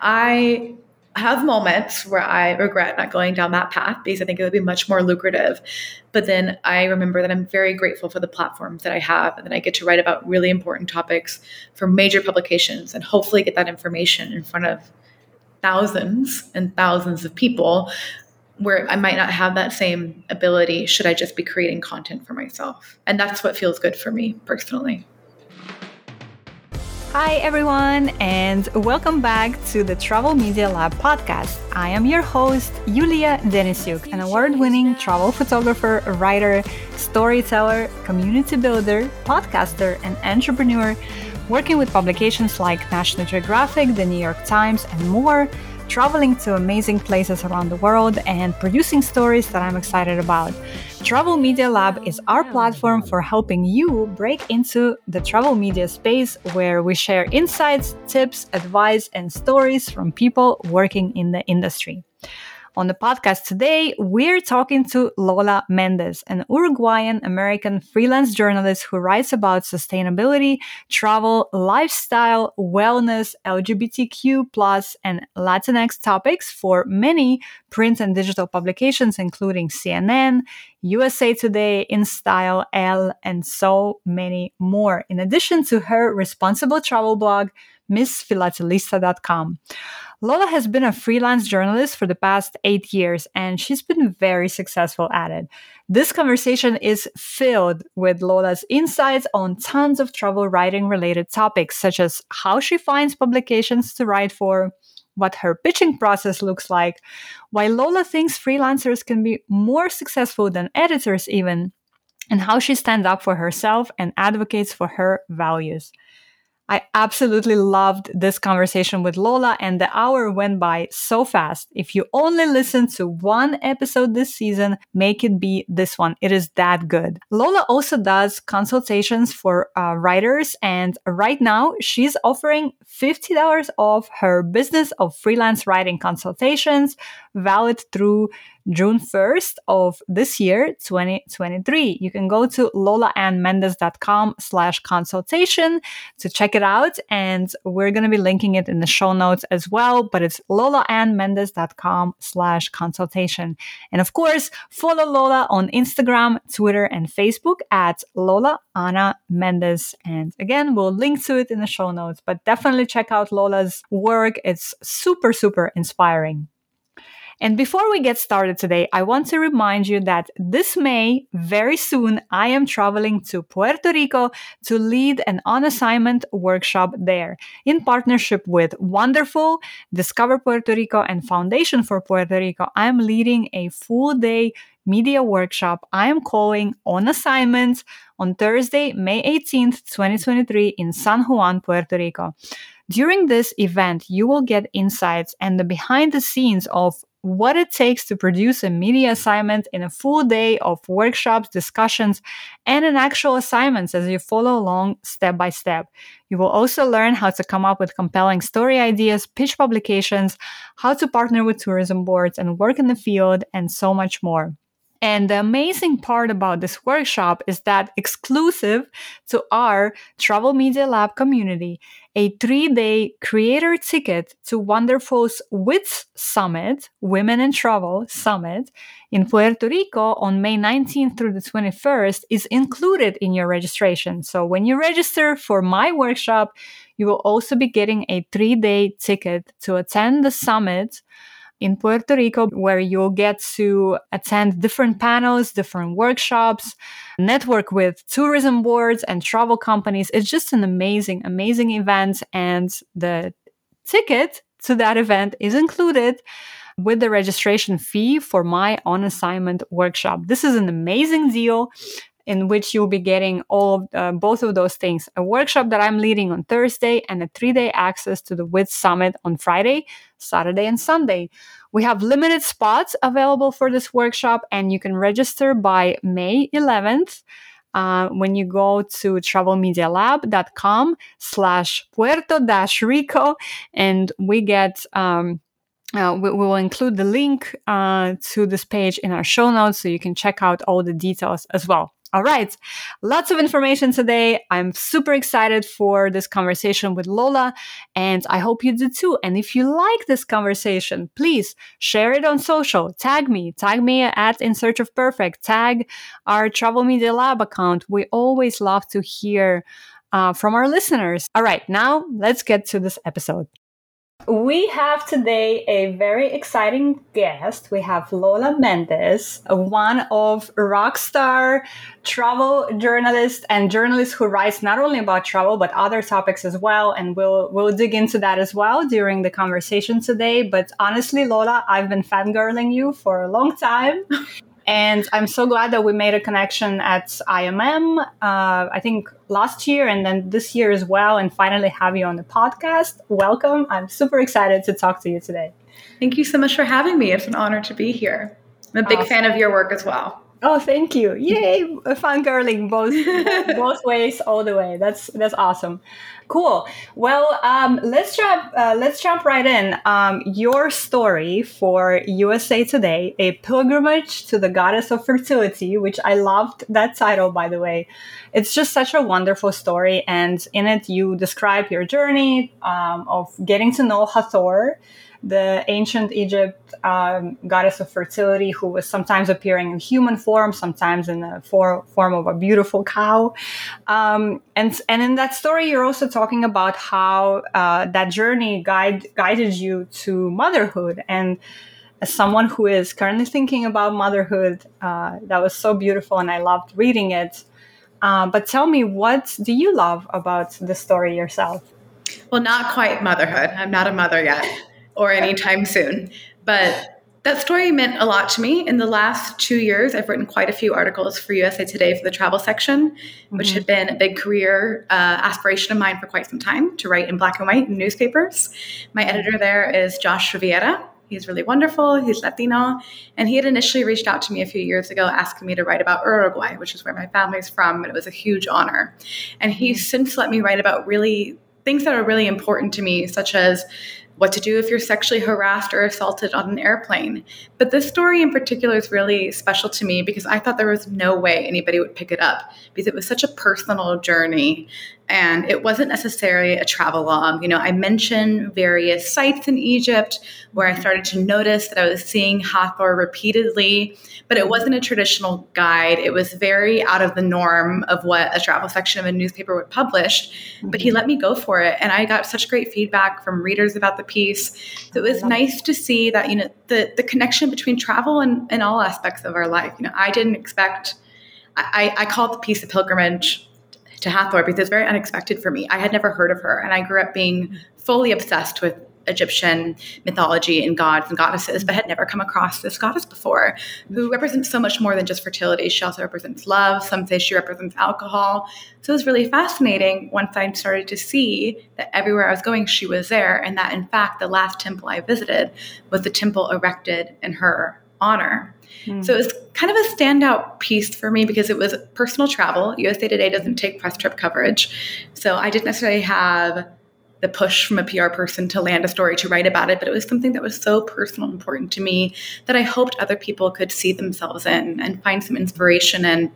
I have moments where I regret not going down that path because I think it would be much more lucrative. But then I remember that I'm very grateful for the platforms that I have and that I get to write about really important topics for major publications and hopefully get that information in front of thousands and thousands of people where I might not have that same ability should I just be creating content for myself. And that's what feels good for me personally. Hi, everyone, and welcome back to the Travel Media Lab podcast. I am your host, Yulia Denisyuk, an award winning travel photographer, writer, storyteller, community builder, podcaster, and entrepreneur, working with publications like National Geographic, The New York Times, and more traveling to amazing places around the world, and producing stories that I'm excited about. Travel Media Lab is our platform for helping you break into the travel media space where we share insights, tips, advice, and stories from people working in the industry. On the podcast today, we're talking to Lola Mendez, an Uruguayan American freelance journalist who writes about sustainability, travel, lifestyle, wellness, LGBTQ, and Latinx topics for many print and digital publications, including CNN, USA Today, InStyle, Elle, and so many more, in addition to her responsible travel blog, MissFilatelista.com. Lola has been a freelance journalist for the past eight years, and she's been very successful at it. This conversation is filled with Lola's insights on tons of travel writing related topics, such as how she finds publications to write for, what her pitching process looks like, why Lola thinks freelancers can be more successful than editors, even, and how she stands up for herself and advocates for her values. I absolutely loved this conversation with Lola, and the hour went by so fast. If you only listen to one episode this season, make it be this one. It is that good. Lola also does consultations for uh, writers, and right now she's offering $50 off her business of freelance writing consultations, valid through June 1st of this year, 2023. You can go to lolaannmendez.com slash consultation to check it out. And we're going to be linking it in the show notes as well, but it's lolaannmendez.com slash consultation. And of course, follow Lola on Instagram, Twitter, and Facebook at Lola Ann Mendez. And again, we'll link to it in the show notes, but definitely check out Lola's work. It's super, super inspiring. And before we get started today, I want to remind you that this May, very soon, I am traveling to Puerto Rico to lead an on assignment workshop there in partnership with Wanderful, Discover Puerto Rico, and Foundation for Puerto Rico. I am leading a full day media workshop I am calling On Assignment on Thursday, May 18th, 2023, in San Juan, Puerto Rico. During this event, you will get insights and the behind the scenes of what it takes to produce a media assignment in a full day of workshops, discussions, and an actual assignments as you follow along step by step. You will also learn how to come up with compelling story ideas, pitch publications, how to partner with tourism boards and work in the field, and so much more. And the amazing part about this workshop is that exclusive to our Travel Media Lab community, a three day creator ticket to Wanderful's WITS Summit, Women in Travel Summit in Puerto Rico on May 19th through the 21st is included in your registration. So when you register for my workshop, you will also be getting a three day ticket to attend the summit in Puerto Rico, where you'll get to attend different panels, different workshops, network with tourism boards and travel companies. It's just an amazing, amazing event. And the ticket to that event is included with the registration fee for my on assignment workshop. This is an amazing deal in which you'll be getting all of, uh, both of those things a workshop that I'm leading on Thursday and a three day access to the WITS Summit on Friday, Saturday, and Sunday. We have limited spots available for this workshop, and you can register by May 11th. Uh, when you go to travelmedialab.com slash puerto dash rico and we get um, uh, we, we, will include the link uh, to this page in our show notes so you can check out all the details as well. All right. Lots of information today. I'm super excited for this conversation with Lola, and I hope you do too. And if you like this conversation, please share it on social. Tag me. Tag me at In Search of Perfect. Tag our Travel Media Lab account. We always love to hear uh, from our listeners. All right. Now let's get to this episode. We have today a very exciting guest. We have Lola Mendez, one of rockstar travel journalists and journalists who writes not only about travel but other topics as well. And we'll we'll dig into that as well during the conversation today. But honestly, Lola, I've been fangirling you for a long time. And I'm so glad that we made a connection at IMM, uh, I think last year and then this year as well, and finally have you on the podcast. Welcome. I'm super excited to talk to you today. Thank you so much for having me. It's an honor to be here. I'm a big awesome. fan of your work as well. Oh, thank you! Yay, fangirling both both ways, all the way. That's that's awesome. Cool. Well, um, let's jump. Uh, let's jump right in. Um, your story for USA Today: A Pilgrimage to the Goddess of Fertility, which I loved that title, by the way. It's just such a wonderful story, and in it you describe your journey um, of getting to know Hathor the ancient Egypt um, goddess of fertility, who was sometimes appearing in human form, sometimes in the for- form of a beautiful cow. Um, and and in that story, you're also talking about how uh, that journey guide, guided you to motherhood. And as someone who is currently thinking about motherhood, uh, that was so beautiful, and I loved reading it. Uh, but tell me, what do you love about the story yourself? Well, not quite motherhood. I'm not a mother yet or anytime soon. But that story meant a lot to me. In the last two years, I've written quite a few articles for USA Today for the travel section, mm-hmm. which had been a big career uh, aspiration of mine for quite some time to write in black and white in newspapers. My editor there is Josh Rivera. He's really wonderful. He's Latino. And he had initially reached out to me a few years ago asking me to write about Uruguay, which is where my family's from. And it was a huge honor. And he's mm-hmm. since let me write about really things that are really important to me, such as what to do if you're sexually harassed or assaulted on an airplane. But this story in particular is really special to me because I thought there was no way anybody would pick it up because it was such a personal journey and it wasn't necessarily a travel log. You know, I mentioned various sites in Egypt where I started to notice that I was seeing Hathor repeatedly, but it wasn't a traditional guide. It was very out of the norm of what a travel section of a newspaper would publish. But he mm-hmm. let me go for it, and I got such great feedback from readers about the piece. So it was nice to see that you know the the connection between travel and, and all aspects of our life. You know, I didn't expect. I, I called the piece a pilgrimage to Hathor because it's very unexpected for me. I had never heard of her, and I grew up being fully obsessed with Egyptian mythology and gods and goddesses, but had never come across this goddess before, who represents so much more than just fertility. She also represents love. Some say she represents alcohol. So it was really fascinating once I started to see that everywhere I was going, she was there, and that in fact, the last temple I visited was the temple erected in her honor. Mm. So it was kind of a standout piece for me because it was personal travel. USA Today doesn't take press trip coverage. So I didn't necessarily have the push from a PR person to land a story to write about it, but it was something that was so personal and important to me that I hoped other people could see themselves in and find some inspiration in.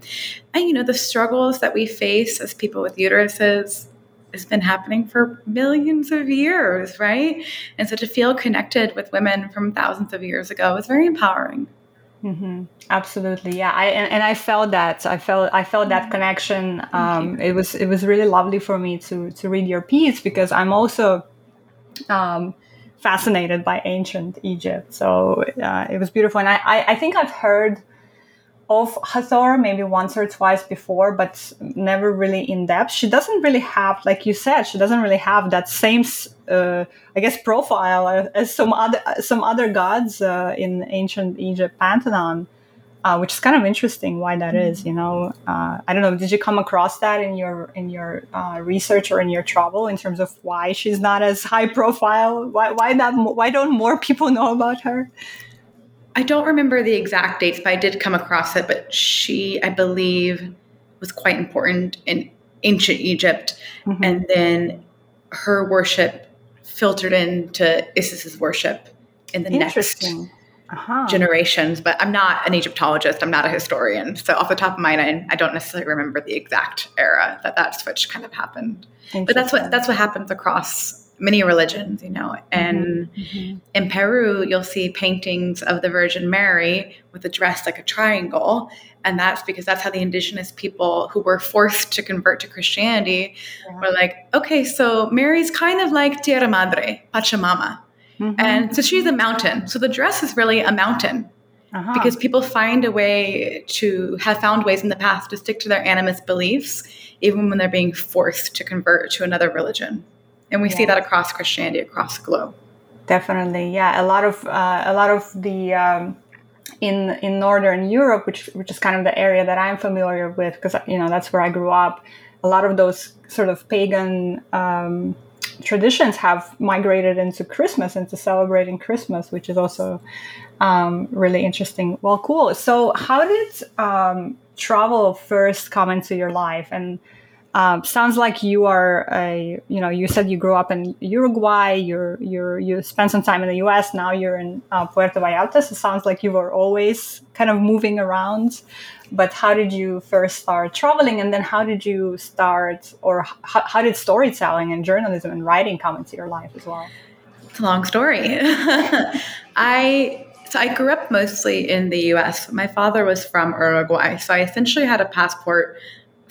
And, you know, the struggles that we face as people with uteruses has been happening for millions of years, right? And so to feel connected with women from thousands of years ago was very empowering. Mm-hmm. Absolutely, yeah. I and, and, I felt that. I felt I felt that connection. Um, it was it was really lovely for me to to read your piece because I'm also um, fascinated by ancient Egypt. So uh, it was beautiful, and I, I, I think I've heard of Hathor maybe once or twice before, but never really in depth. She doesn't really have, like you said, she doesn't really have that same, uh, I guess, profile as some other some other gods uh, in ancient Egypt pantheon, uh, which is kind of interesting. Why that mm-hmm. is, you know? Uh, I don't know. Did you come across that in your in your uh, research or in your travel in terms of why she's not as high profile? Why why not? Why don't more people know about her? I don't remember the exact dates, but I did come across it. But she, I believe, was quite important in ancient Egypt. Mm-hmm. And then her worship filtered into Isis's worship in the next uh-huh. generations, but I'm not an Egyptologist. I'm not a historian. So off the top of my head, I don't necessarily remember the exact era that that switch kind of happened. But that's what that's what happens across many religions, you know. And mm-hmm. mm-hmm. in Peru, you'll see paintings of the Virgin Mary with a dress like a triangle. And that's because that's how the indigenous people who were forced to convert to Christianity yeah. were like, okay, so Mary's kind of like Tierra Madre, Pachamama. Mm-hmm. And so she's a mountain. So the dress is really a mountain. Uh-huh. Because people find a way to have found ways in the past to stick to their animist beliefs, even when they're being forced to convert to another religion and we yeah. see that across Christianity across the globe. Definitely, yeah. A lot of uh, a lot of the um, in in northern Europe, which which is kind of the area that I'm familiar with, because you know that's where I grew up. A lot of those sort of pagan um, traditions have migrated into Christmas, into celebrating Christmas, which is also um, really interesting. Well, cool. So, how did um, travel first come into your life, and um, sounds like you are a, you know, you said you grew up in Uruguay. You're, you're, you spent some time in the U.S. Now you're in uh, Puerto Vallarta. So it sounds like you were always kind of moving around. But how did you first start traveling, and then how did you start, or how, how did storytelling and journalism and writing come into your life as well? It's a long story. I so I grew up mostly in the U.S. My father was from Uruguay, so I essentially had a passport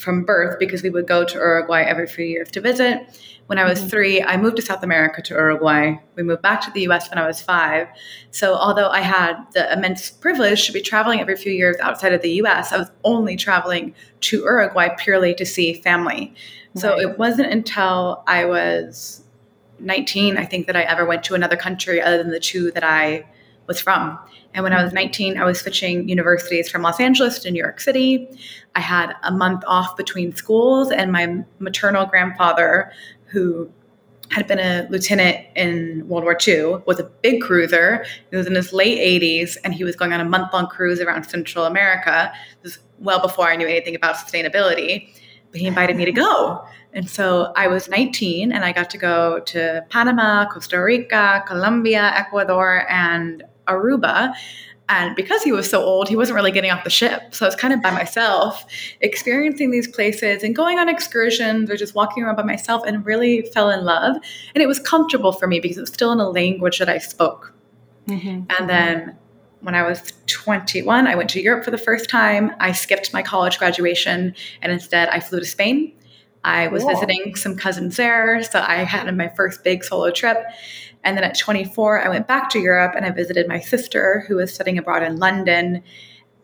from birth because we would go to Uruguay every few years to visit. When I was mm-hmm. three, I moved to South America to Uruguay. We moved back to the US when I was five. So, although I had the immense privilege to be traveling every few years outside of the US, I was only traveling to Uruguay purely to see family. Right. So, it wasn't until I was 19, I think, that I ever went to another country other than the two that I was from. And when I was mm-hmm. 19, I was switching universities from Los Angeles to New York City. I had a month off between schools, and my maternal grandfather, who had been a lieutenant in World War II, was a big cruiser. He was in his late 80s, and he was going on a month long cruise around Central America. This was well before I knew anything about sustainability, but he invited me to go. And so I was 19, and I got to go to Panama, Costa Rica, Colombia, Ecuador, and Aruba. And because he was so old, he wasn't really getting off the ship. So I was kind of by myself, experiencing these places and going on excursions or just walking around by myself and really fell in love. And it was comfortable for me because it was still in a language that I spoke. Mm-hmm. And then when I was 21, I went to Europe for the first time. I skipped my college graduation and instead I flew to Spain. I was cool. visiting some cousins there. So I had my first big solo trip. And then at 24, I went back to Europe and I visited my sister who was studying abroad in London.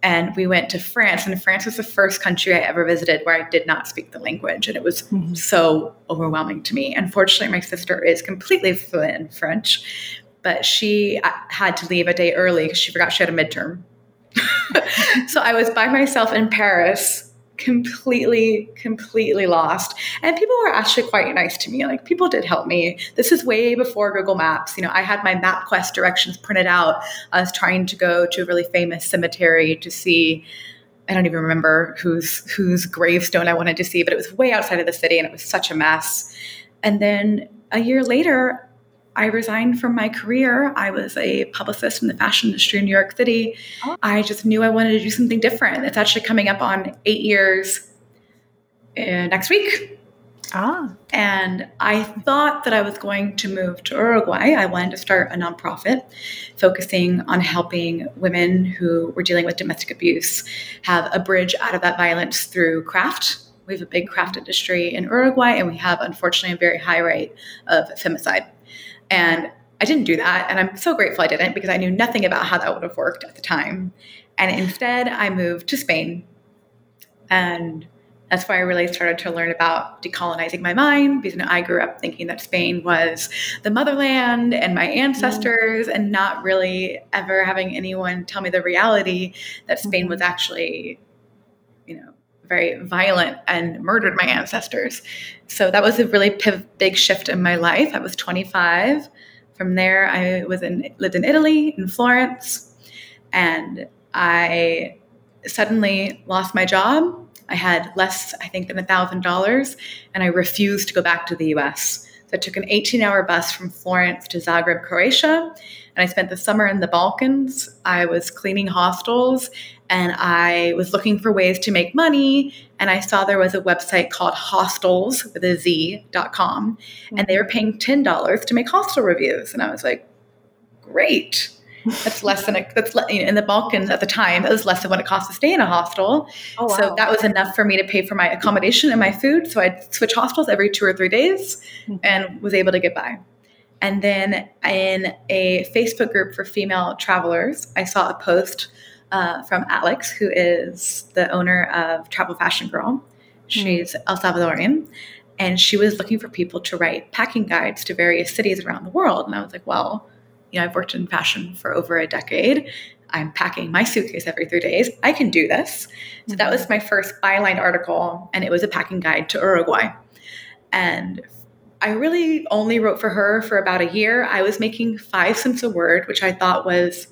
And we went to France, and France was the first country I ever visited where I did not speak the language. And it was mm-hmm. so overwhelming to me. Unfortunately, my sister is completely fluent in French, but she uh, had to leave a day early because she forgot she had a midterm. so I was by myself in Paris completely, completely lost. And people were actually quite nice to me. Like people did help me. This is way before Google Maps. You know, I had my MapQuest directions printed out. I was trying to go to a really famous cemetery to see. I don't even remember whose whose gravestone I wanted to see, but it was way outside of the city, and it was such a mess. And then a year later, I resigned from my career. I was a publicist in the fashion industry in New York City. Oh. I just knew I wanted to do something different. It's actually coming up on eight years uh, next week. Ah. And I thought that I was going to move to Uruguay. I wanted to start a nonprofit focusing on helping women who were dealing with domestic abuse have a bridge out of that violence through craft. We have a big craft industry in Uruguay, and we have, unfortunately, a very high rate of femicide. And I didn't do that. And I'm so grateful I didn't because I knew nothing about how that would have worked at the time. And instead, I moved to Spain. And that's why I really started to learn about decolonizing my mind because you know, I grew up thinking that Spain was the motherland and my ancestors, mm. and not really ever having anyone tell me the reality that Spain mm-hmm. was actually, you know, very violent and murdered my ancestors. So that was a really big shift in my life. I was 25. From there, I was in lived in Italy, in Florence, and I suddenly lost my job. I had less, I think, than thousand dollars, and I refused to go back to the U.S. So I took an 18 hour bus from Florence to Zagreb, Croatia. And I spent the summer in the Balkans. I was cleaning hostels and I was looking for ways to make money. And I saw there was a website called hostels with a Z.com. And they were paying $10 to make hostel reviews. And I was like, great. That's less than a, that's you know, in the Balkans at the time. It was less than what it cost to stay in a hostel. Oh, wow. So that was enough for me to pay for my accommodation and my food. So I'd switch hostels every two or three days, mm-hmm. and was able to get by. And then in a Facebook group for female travelers, I saw a post uh, from Alex, who is the owner of Travel Fashion Girl. Hmm. She's mm. El Salvadorian. And she was looking for people to write packing guides to various cities around the world. And I was like, well, you know, I've worked in fashion for over a decade. I'm packing my suitcase every three days. I can do this. So that was mm-hmm. my first byline article, and it was a packing guide to Uruguay. And I really only wrote for her for about a year. I was making five cents a word, which I thought was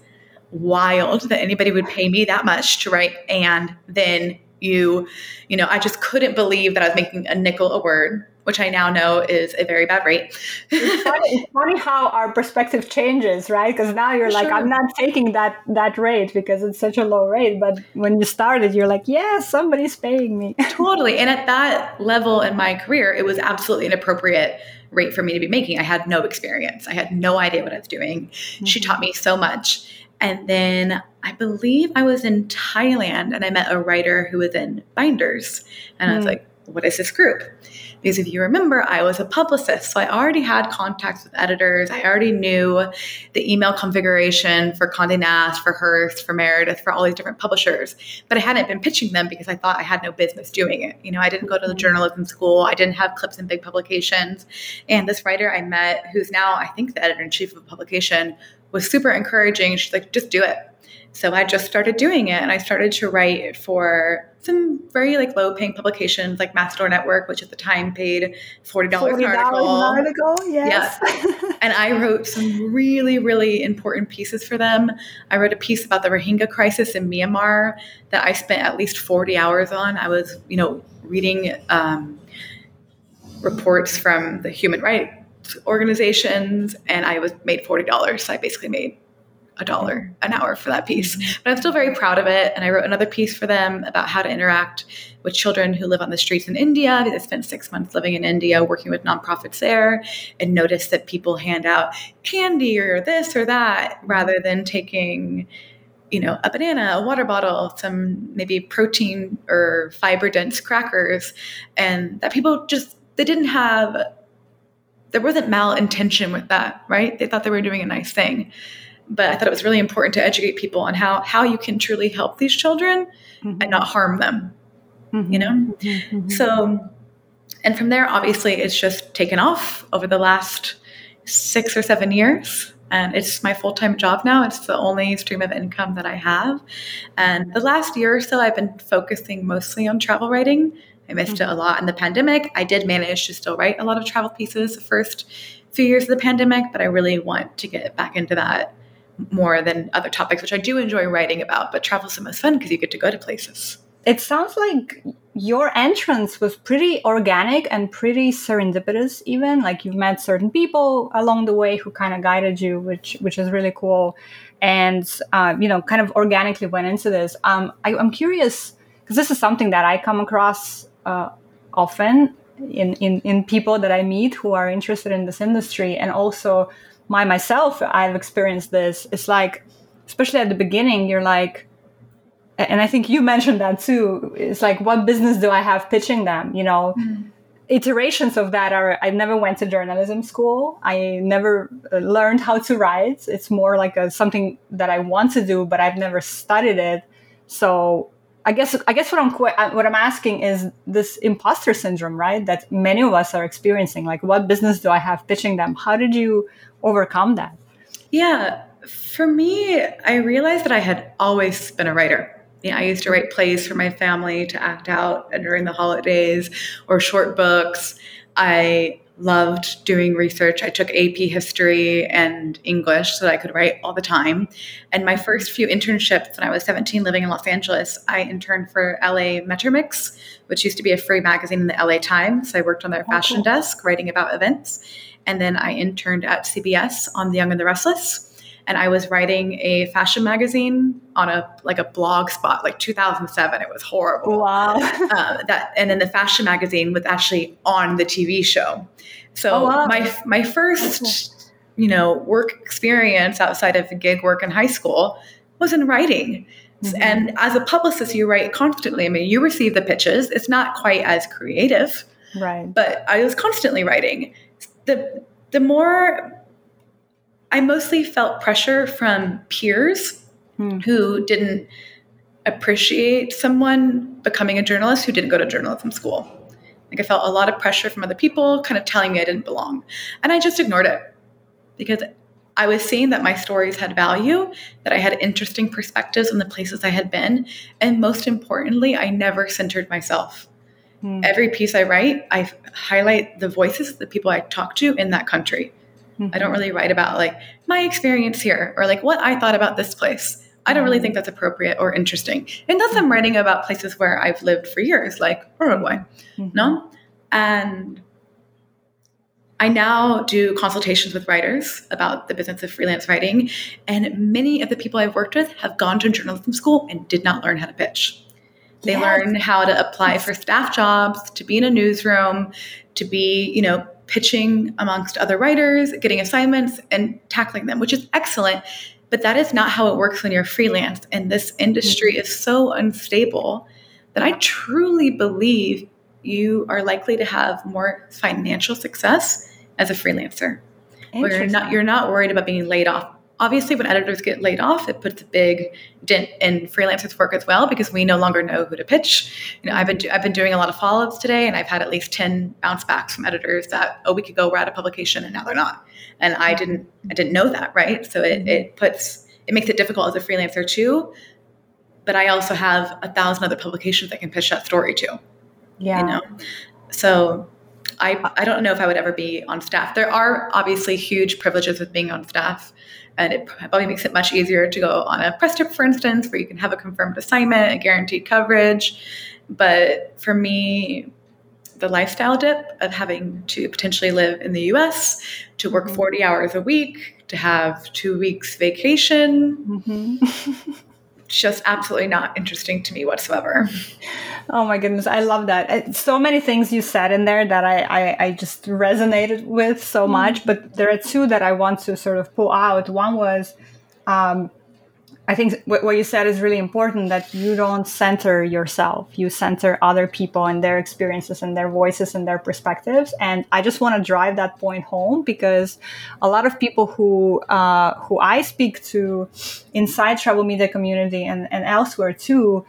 wild that anybody would pay me that much to write and then you you know i just couldn't believe that i was making a nickel a word which i now know is a very bad rate it's, funny, it's, funny, how our perspective changes right because now you're like sure. i'm not taking that that rate because it's such a low rate but when you started you're like yeah somebody's paying me totally and at that level in my career it was absolutely an inappropriate rate for me to be making i had no experience i had no idea what i was doing mm-hmm. she taught me so much and then I believe I was in Thailand and I met a writer who was in binders. And mm. I was hmm. like, what is this group? Because if you remember, I was a publicist. So I already had contacts with editors. I already knew the email configuration for Conde Nast, for Hearst, for Meredith, for all these different publishers. But I hadn't been pitching them because I thought I had no business doing it. You know, I didn't go to the journalism school. I didn't have clips in big publications. And this writer I met, who's now, I think, the editor in chief of a publication, was super encouraging. She's like, just do it. So I just started doing it and I started to write for some very like low paying publications like Matador Network, which at the time paid $40, $40 an article. An article, yes. Yeah. and I wrote some really, really important pieces for them. I wrote a piece about the Rohingya crisis in Myanmar that I spent at least 40 hours on. I was, you know, reading um, reports from the human rights organizations and I was made $40. So I basically made a dollar an hour for that piece. But I'm still very proud of it. And I wrote another piece for them about how to interact with children who live on the streets in India. I spent six months living in India working with nonprofits there and noticed that people hand out candy or this or that rather than taking you know, a banana, a water bottle, some maybe protein or fiber dense crackers, and that people just they didn't have there wasn't malintention with that, right? They thought they were doing a nice thing. But I thought it was really important to educate people on how how you can truly help these children mm-hmm. and not harm them. Mm-hmm. You know? Mm-hmm. mm-hmm. So and from there obviously it's just taken off over the last 6 or 7 years and it's my full-time job now it's the only stream of income that i have and the last year or so i've been focusing mostly on travel writing I missed mm-hmm. it a lot in the pandemic. I did manage to still write a lot of travel pieces the first few years of the pandemic, but I really want to get back into that more than other topics, which I do enjoy writing about. But travel's the most fun because you get to go to places. It sounds like your entrance was pretty organic and pretty serendipitous even like you've met certain people along the way who kind of guided you which which is really cool and uh, you know kind of organically went into this um, I, i'm curious because this is something that i come across uh, often in, in, in people that I meet who are interested in this industry. And also, my myself, I've experienced this. It's like, especially at the beginning, you're like, and I think you mentioned that too. It's like, what business do I have pitching them? You know, mm. iterations of that are. I never went to journalism school. I never uh, learned how to write. It's more like a, something that I want to do, but I've never studied it. So I guess I guess what I'm uh, what I'm asking is this imposter syndrome, right? That many of us are experiencing. Like, what business do I have pitching them? How did you overcome that? Yeah, for me, I realized that I had always been a writer. Yeah, I used to write plays for my family to act out during the holidays or short books. I loved doing research. I took AP history and English so that I could write all the time. And my first few internships when I was 17 living in Los Angeles, I interned for LA Metromix, which used to be a free magazine in the LA Times. So I worked on their oh, fashion cool. desk writing about events. And then I interned at CBS on The Young and the Restless and I was writing a fashion magazine on a like a blog spot, like 2007. It was horrible. Wow. uh, that and then the fashion magazine was actually on the TV show. So oh, wow. my my first you know work experience outside of gig work in high school was in writing. Mm-hmm. And as a publicist, you write constantly. I mean, you receive the pitches. It's not quite as creative, right? But I was constantly writing. the The more I mostly felt pressure from peers hmm. who didn't appreciate someone becoming a journalist who didn't go to journalism school. Like I felt a lot of pressure from other people kind of telling me I didn't belong. And I just ignored it because I was seeing that my stories had value, that I had interesting perspectives on the places I had been. And most importantly, I never centered myself. Hmm. Every piece I write, I highlight the voices of the people I talk to in that country. Mm-hmm. I don't really write about like my experience here or like what I thought about this place. I don't really think that's appropriate or interesting. Unless I'm writing about places where I've lived for years, like Uruguay. Mm-hmm. No? And I now do consultations with writers about the business of freelance writing. And many of the people I've worked with have gone to journalism school and did not learn how to pitch. They yes. learn how to apply for staff jobs, to be in a newsroom, to be, you know, pitching amongst other writers, getting assignments, and tackling them, which is excellent. But that is not how it works when you're freelance. And this industry mm-hmm. is so unstable that I truly believe you are likely to have more financial success as a freelancer. Where you're not you're not worried about being laid off obviously when editors get laid off it puts a big dent in freelancers work as well because we no longer know who to pitch. You know i've been do- i've been doing a lot of follow-ups today and i've had at least 10 bounce backs from editors that oh, a week ago were at a publication and now they're not. And i didn't i didn't know that right? So it, it puts it makes it difficult as a freelancer too. But i also have a thousand other publications i can pitch that story to yeah. you know? So I, I don't know if I would ever be on staff. There are obviously huge privileges with being on staff and it probably makes it much easier to go on a press trip, for instance, where you can have a confirmed assignment, a guaranteed coverage. But for me, the lifestyle dip of having to potentially live in the US, to work mm-hmm. 40 hours a week, to have two weeks vacation, mm-hmm. just absolutely not interesting to me whatsoever. Oh my goodness, I love that. So many things you said in there that I, I, I just resonated with so mm. much, but there are two that I want to sort of pull out. One was um, I think what you said is really important that you don't center yourself. You center other people and their experiences and their voices and their perspectives. And I just want to drive that point home because a lot of people who uh, who I speak to inside travel media community and, and elsewhere too,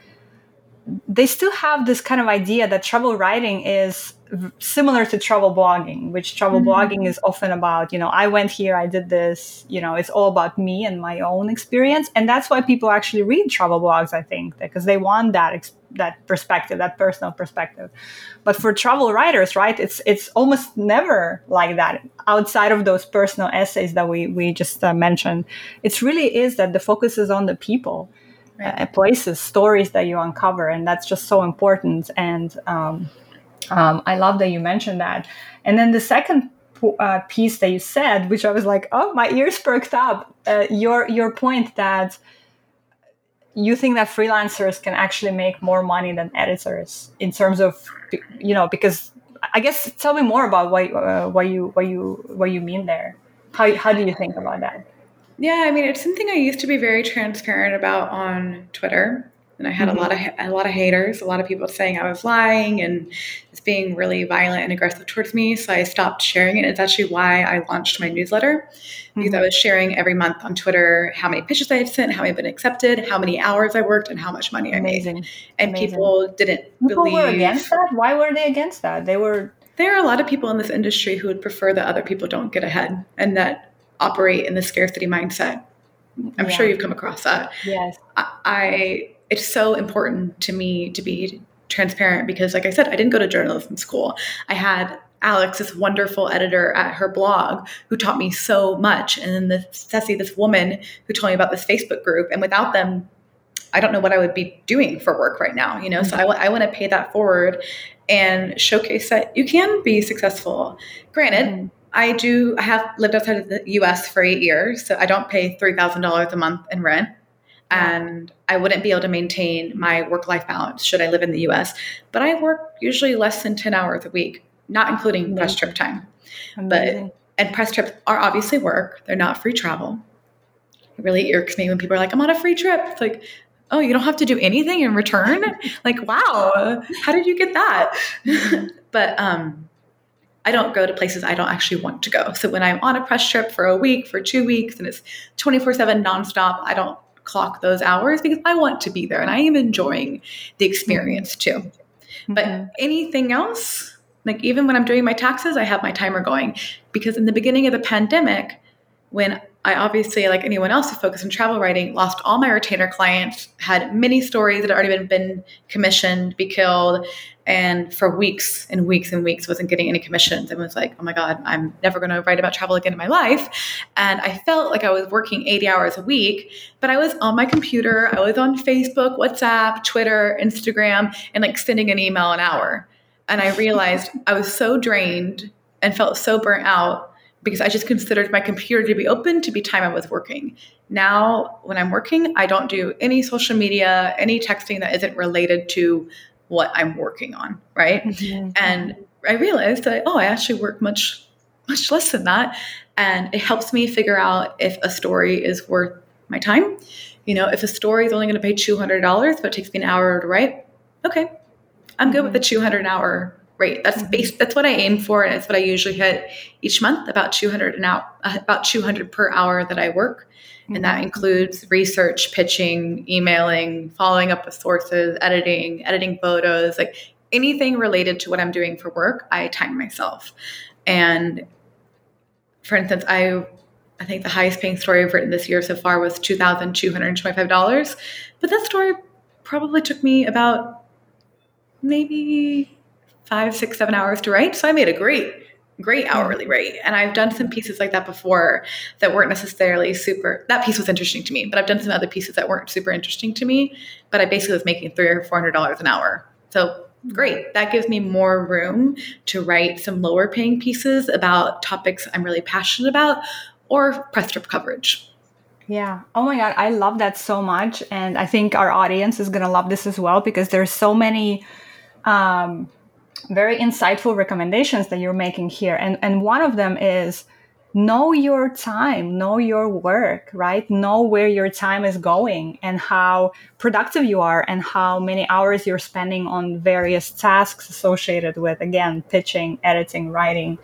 they still have this kind of idea that travel writing is similar to travel blogging, which travel mm-hmm. blogging is often about, you know, I went here, I did this, you know, it's all about me and my own experience. And that's why people actually read travel blogs, I think, because they want that that perspective, that personal perspective. But for travel writers, right, it's it's almost never like that outside of those personal essays that we we just uh, mentioned. It really is that the focus is on the people. Right. Uh, places, stories that you uncover, and that's just so important. And um, um, I love that you mentioned that. And then the second uh, piece that you said, which I was like, oh, my ears perked up. Uh, your your point that you think that freelancers can actually make more money than editors in terms of, you know, because I guess tell me more about what uh, what you what you what you mean there. How how do you think about that? Yeah, I mean, it's something I used to be very transparent about on Twitter and I had mm-hmm. a lot of a lot of haters, a lot of people saying I was lying and it's being really violent and aggressive towards me. So I stopped sharing it. It's actually why I launched my newsletter because mm-hmm. I was sharing every month on Twitter how many pitches I had sent, how many had been accepted, how many hours I worked, and how much money I made. And Amazing. people didn't people believe. were against that. Why were they against that? They were. There are a lot of people in this industry who would prefer that other people don't get ahead and that operate in the scarcity mindset. I'm yeah. sure you've come across that. Yes. I, I it's so important to me to be transparent because like i said i didn't go to journalism school i had Alex, this wonderful editor at her blog, who taught me so much. And then the Ceci, this woman who told me about this Facebook group. And without them, I don't know what I would be doing for work right now, you know? Mm-hmm. So I, w- I want to pay that forward and showcase that you can be successful. Granted, mm-hmm. I do, I have lived outside of the US for eight years, so I don't pay $3,000 a month in rent. And I wouldn't be able to maintain my work life balance should I live in the US. But I work usually less than 10 hours a week, not including Amazing. press trip time. Amazing. But and press trips are obviously work, they're not free travel. It really irks me when people are like, I'm on a free trip. It's like, oh, you don't have to do anything in return? like, wow, how did you get that? but um, I don't go to places I don't actually want to go. So when I'm on a press trip for a week, for two weeks, and it's 24 7 nonstop, I don't clock those hours because I want to be there and I am enjoying the experience too. Mm-hmm. But anything else, like even when I'm doing my taxes, I have my timer going because in the beginning of the pandemic, when I obviously, like anyone else who focused on travel writing, lost all my retainer clients, had many stories that had already been, been commissioned, be killed, and for weeks and weeks and weeks wasn't getting any commissions and was like, oh my God, I'm never going to write about travel again in my life. And I felt like I was working 80 hours a week, but I was on my computer, I was on Facebook, WhatsApp, Twitter, Instagram, and like sending an email an hour. And I realized I was so drained and felt so burnt out because I just considered my computer to be open to be time I was working. Now, when I'm working, I don't do any social media, any texting that isn't related to what I'm working on, right? Mm-hmm. And I realized that, oh, I actually work much, much less than that. And it helps me figure out if a story is worth my time. You know, if a story is only going to pay $200, but it takes me an hour to write, okay, I'm good mm-hmm. with the 200 an hour rate. That's mm-hmm. base. That's what I aim for, and it's what I usually hit each month. About two hundred an hour, uh, about two hundred per hour that I work, and that mm-hmm. includes research, pitching, emailing, following up with sources, editing, editing photos, like anything related to what I'm doing for work. I time myself, and for instance, I. I think the highest paying story I've written this year so far was $2,225. But that story probably took me about maybe five, six, seven hours to write. So I made a great, great hourly rate. And I've done some pieces like that before that weren't necessarily super, that piece was interesting to me, but I've done some other pieces that weren't super interesting to me, but I basically was making three or four hundred dollars an hour. So great. That gives me more room to write some lower paying pieces about topics I'm really passionate about or press trip coverage. Yeah. Oh my God. I love that so much. And I think our audience is going to love this as well because there's so many um, very insightful recommendations that you're making here. And, and one of them is know your time, know your work, right? Know where your time is going and how productive you are and how many hours you're spending on various tasks associated with, again, pitching, editing, writing,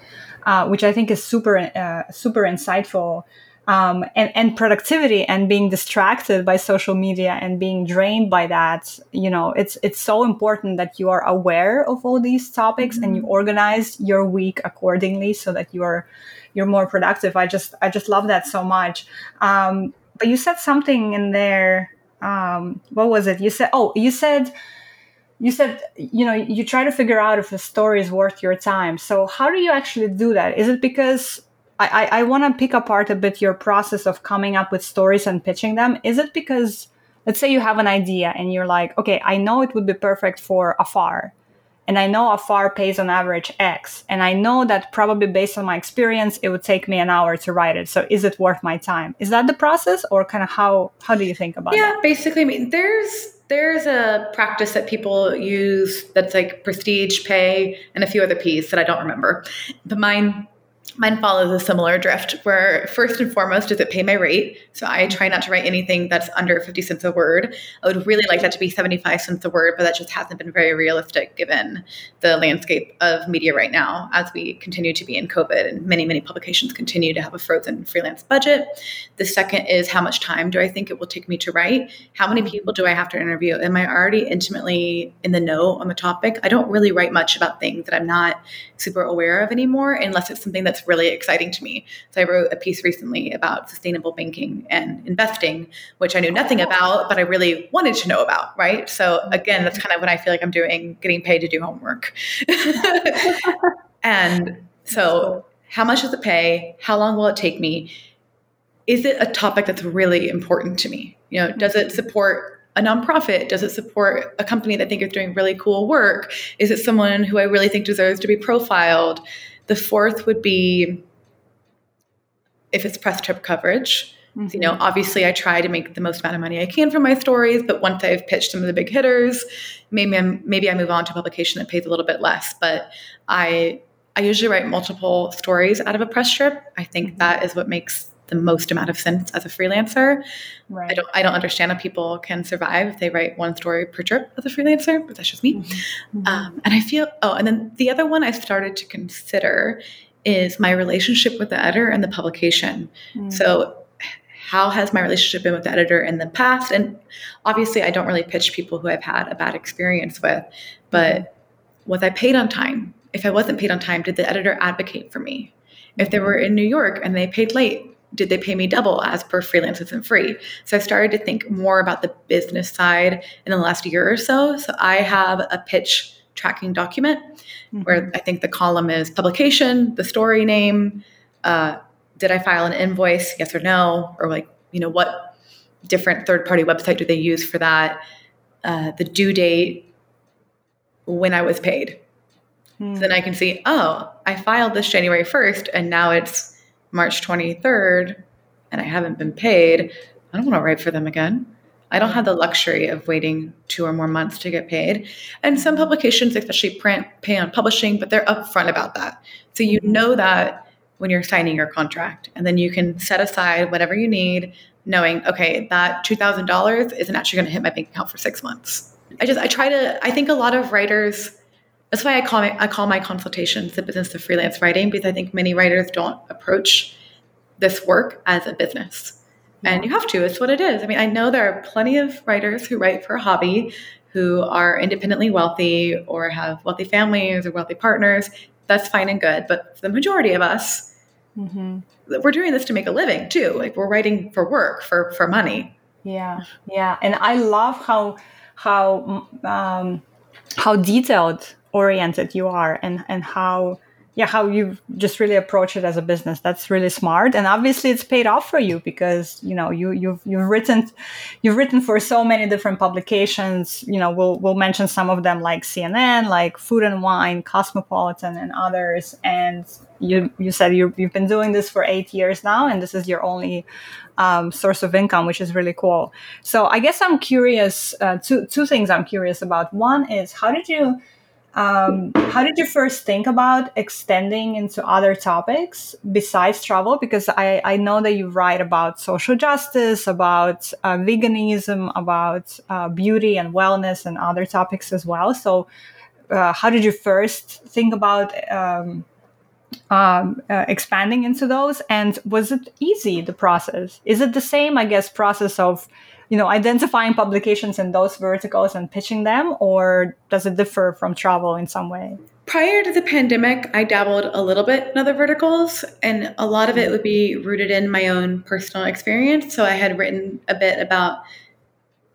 uh, which I think is super, uh, super insightful um, and, and productivity and being distracted by social media and being drained by that you know it's it's so important that you are aware of all these topics mm-hmm. and you mm-hmm. organize your week accordingly so that you're you're more productive i just i just love that so much um, but you said something in there um, what was it you said oh you said you said you know you try to figure out if a story is worth your time so how do you actually do that is it because I, I want to pick apart a bit your process of coming up with stories and pitching them. Is it because, let's say you have an idea and you're like, okay, I know it would be perfect for Afar, and I know Afar pays on average X, and I know that probably based on my experience, it would take me an hour to write it. So is it worth my time? Is that the process, or kind of how how do you think about yeah, that? Yeah, basically, I mean, there's there's a practice that people use that's like prestige, pay, and a few other P's that I don't remember. But mine Mine follows a similar drift where first and foremost does it pay my rate? So I try not to write anything that's under 50 cents a word. I would really like that to be 75 cents a word, but that just hasn't been very realistic given the landscape of media right now as we continue to be in COVID and many, many publications continue to have a frozen freelance budget. The second is how much time do I think it will take me to write? How many mm-hmm. people do I have to interview? Am I already intimately in the know on the topic? I don't really write much about things that I'm not super aware of anymore unless it's something that's that's really exciting to me. So I wrote a piece recently about sustainable banking and investing, which I knew nothing oh. about, but I really wanted to know about, right? So mm-hmm. again, that's kind of what I feel like I'm doing, getting paid to do homework. and so how much does it pay? How long will it take me? Is it a topic that's really important to me? You know, does it mm-hmm. support a nonprofit? Does it support a company that I think is doing really cool work? Is it someone who I really think deserves to be profiled? The fourth would be if it's press trip coverage. Mm-hmm. You know, obviously, I try to make the most amount of money I can from my stories, but once I've pitched some of the big hitters, maybe I'm, maybe I move on to a publication that pays a little bit less. But I I usually write multiple stories out of a press trip. I think mm-hmm. that is what makes the most amount of sense as a freelancer. Right. I don't I don't understand how people can survive if they write one story per trip as a freelancer, but that's just me. Mm-hmm. mm-hmm. Um, and I feel oh, and then the other one I started to consider is my relationship with the editor and the publication. Mm-hmm. So how has my relationship been with the editor in the past? And obviously, I don't really pitch people who I've had a bad experience with, but mm-hmm. was I paid on time? If I wasn't paid on time, did the editor advocate for me? If they were in New York and they paid late, did they pay me double as per freelance isn't free so i started to think more about the business side in the last year or so so i have a pitch tracking document mm-hmm. where i think the column is publication the story name uh, did i file an invoice yes or no or like you know what different third party website do they use for that uh, the due date when i was paid mm-hmm. so then i can see oh i filed this january 1st and now it's March 23rd and I haven't been paid, I don't want to write for them again. I don't have the luxury of waiting two or more months to get paid. And some publications, especially print, pay on publishing, but they're upfront about that. So you know that when you're signing your contract. And then you can set aside whatever you need, knowing, okay, that $2,000 isn't actually going to hit my bank account for six months. I just, I try to, I think a lot of writers, that's why I call my, I call my consultations the business of freelance writing because I think many writers don't approach this work as a business. And you have to, it's what it is. I mean, I know there are plenty of writers who write for a hobby who are independently wealthy or have wealthy families or wealthy partners. That's fine and good. But for the majority of us, mm-hmm. we're doing this to make a living too. Like we're writing for work, for, for money. Yeah. Yeah. And I love how, how, um, how detailed oriented you are and and how yeah how you just really approach it as a business that's really smart and obviously it's paid off for you because you know you you've you've written you've written for so many different publications you know we'll we'll mention some of them like CNN like Food and Wine Cosmopolitan and others and you you said you you've been doing this for 8 years now and this is your only um, source of income, which is really cool. So I guess I'm curious. Uh, two two things I'm curious about. One is how did you um, how did you first think about extending into other topics besides travel? Because I, I know that you write about social justice, about uh, veganism, about uh, beauty and wellness, and other topics as well. So, uh, how did you first think about um, um, uh, expanding into those? And was it easy, the process? Is it the same, I guess, process of you know identifying publications in those verticals and pitching them or does it differ from travel in some way? Prior to the pandemic i dabbled a little bit in other verticals and a lot of it would be rooted in my own personal experience. So i had written a bit about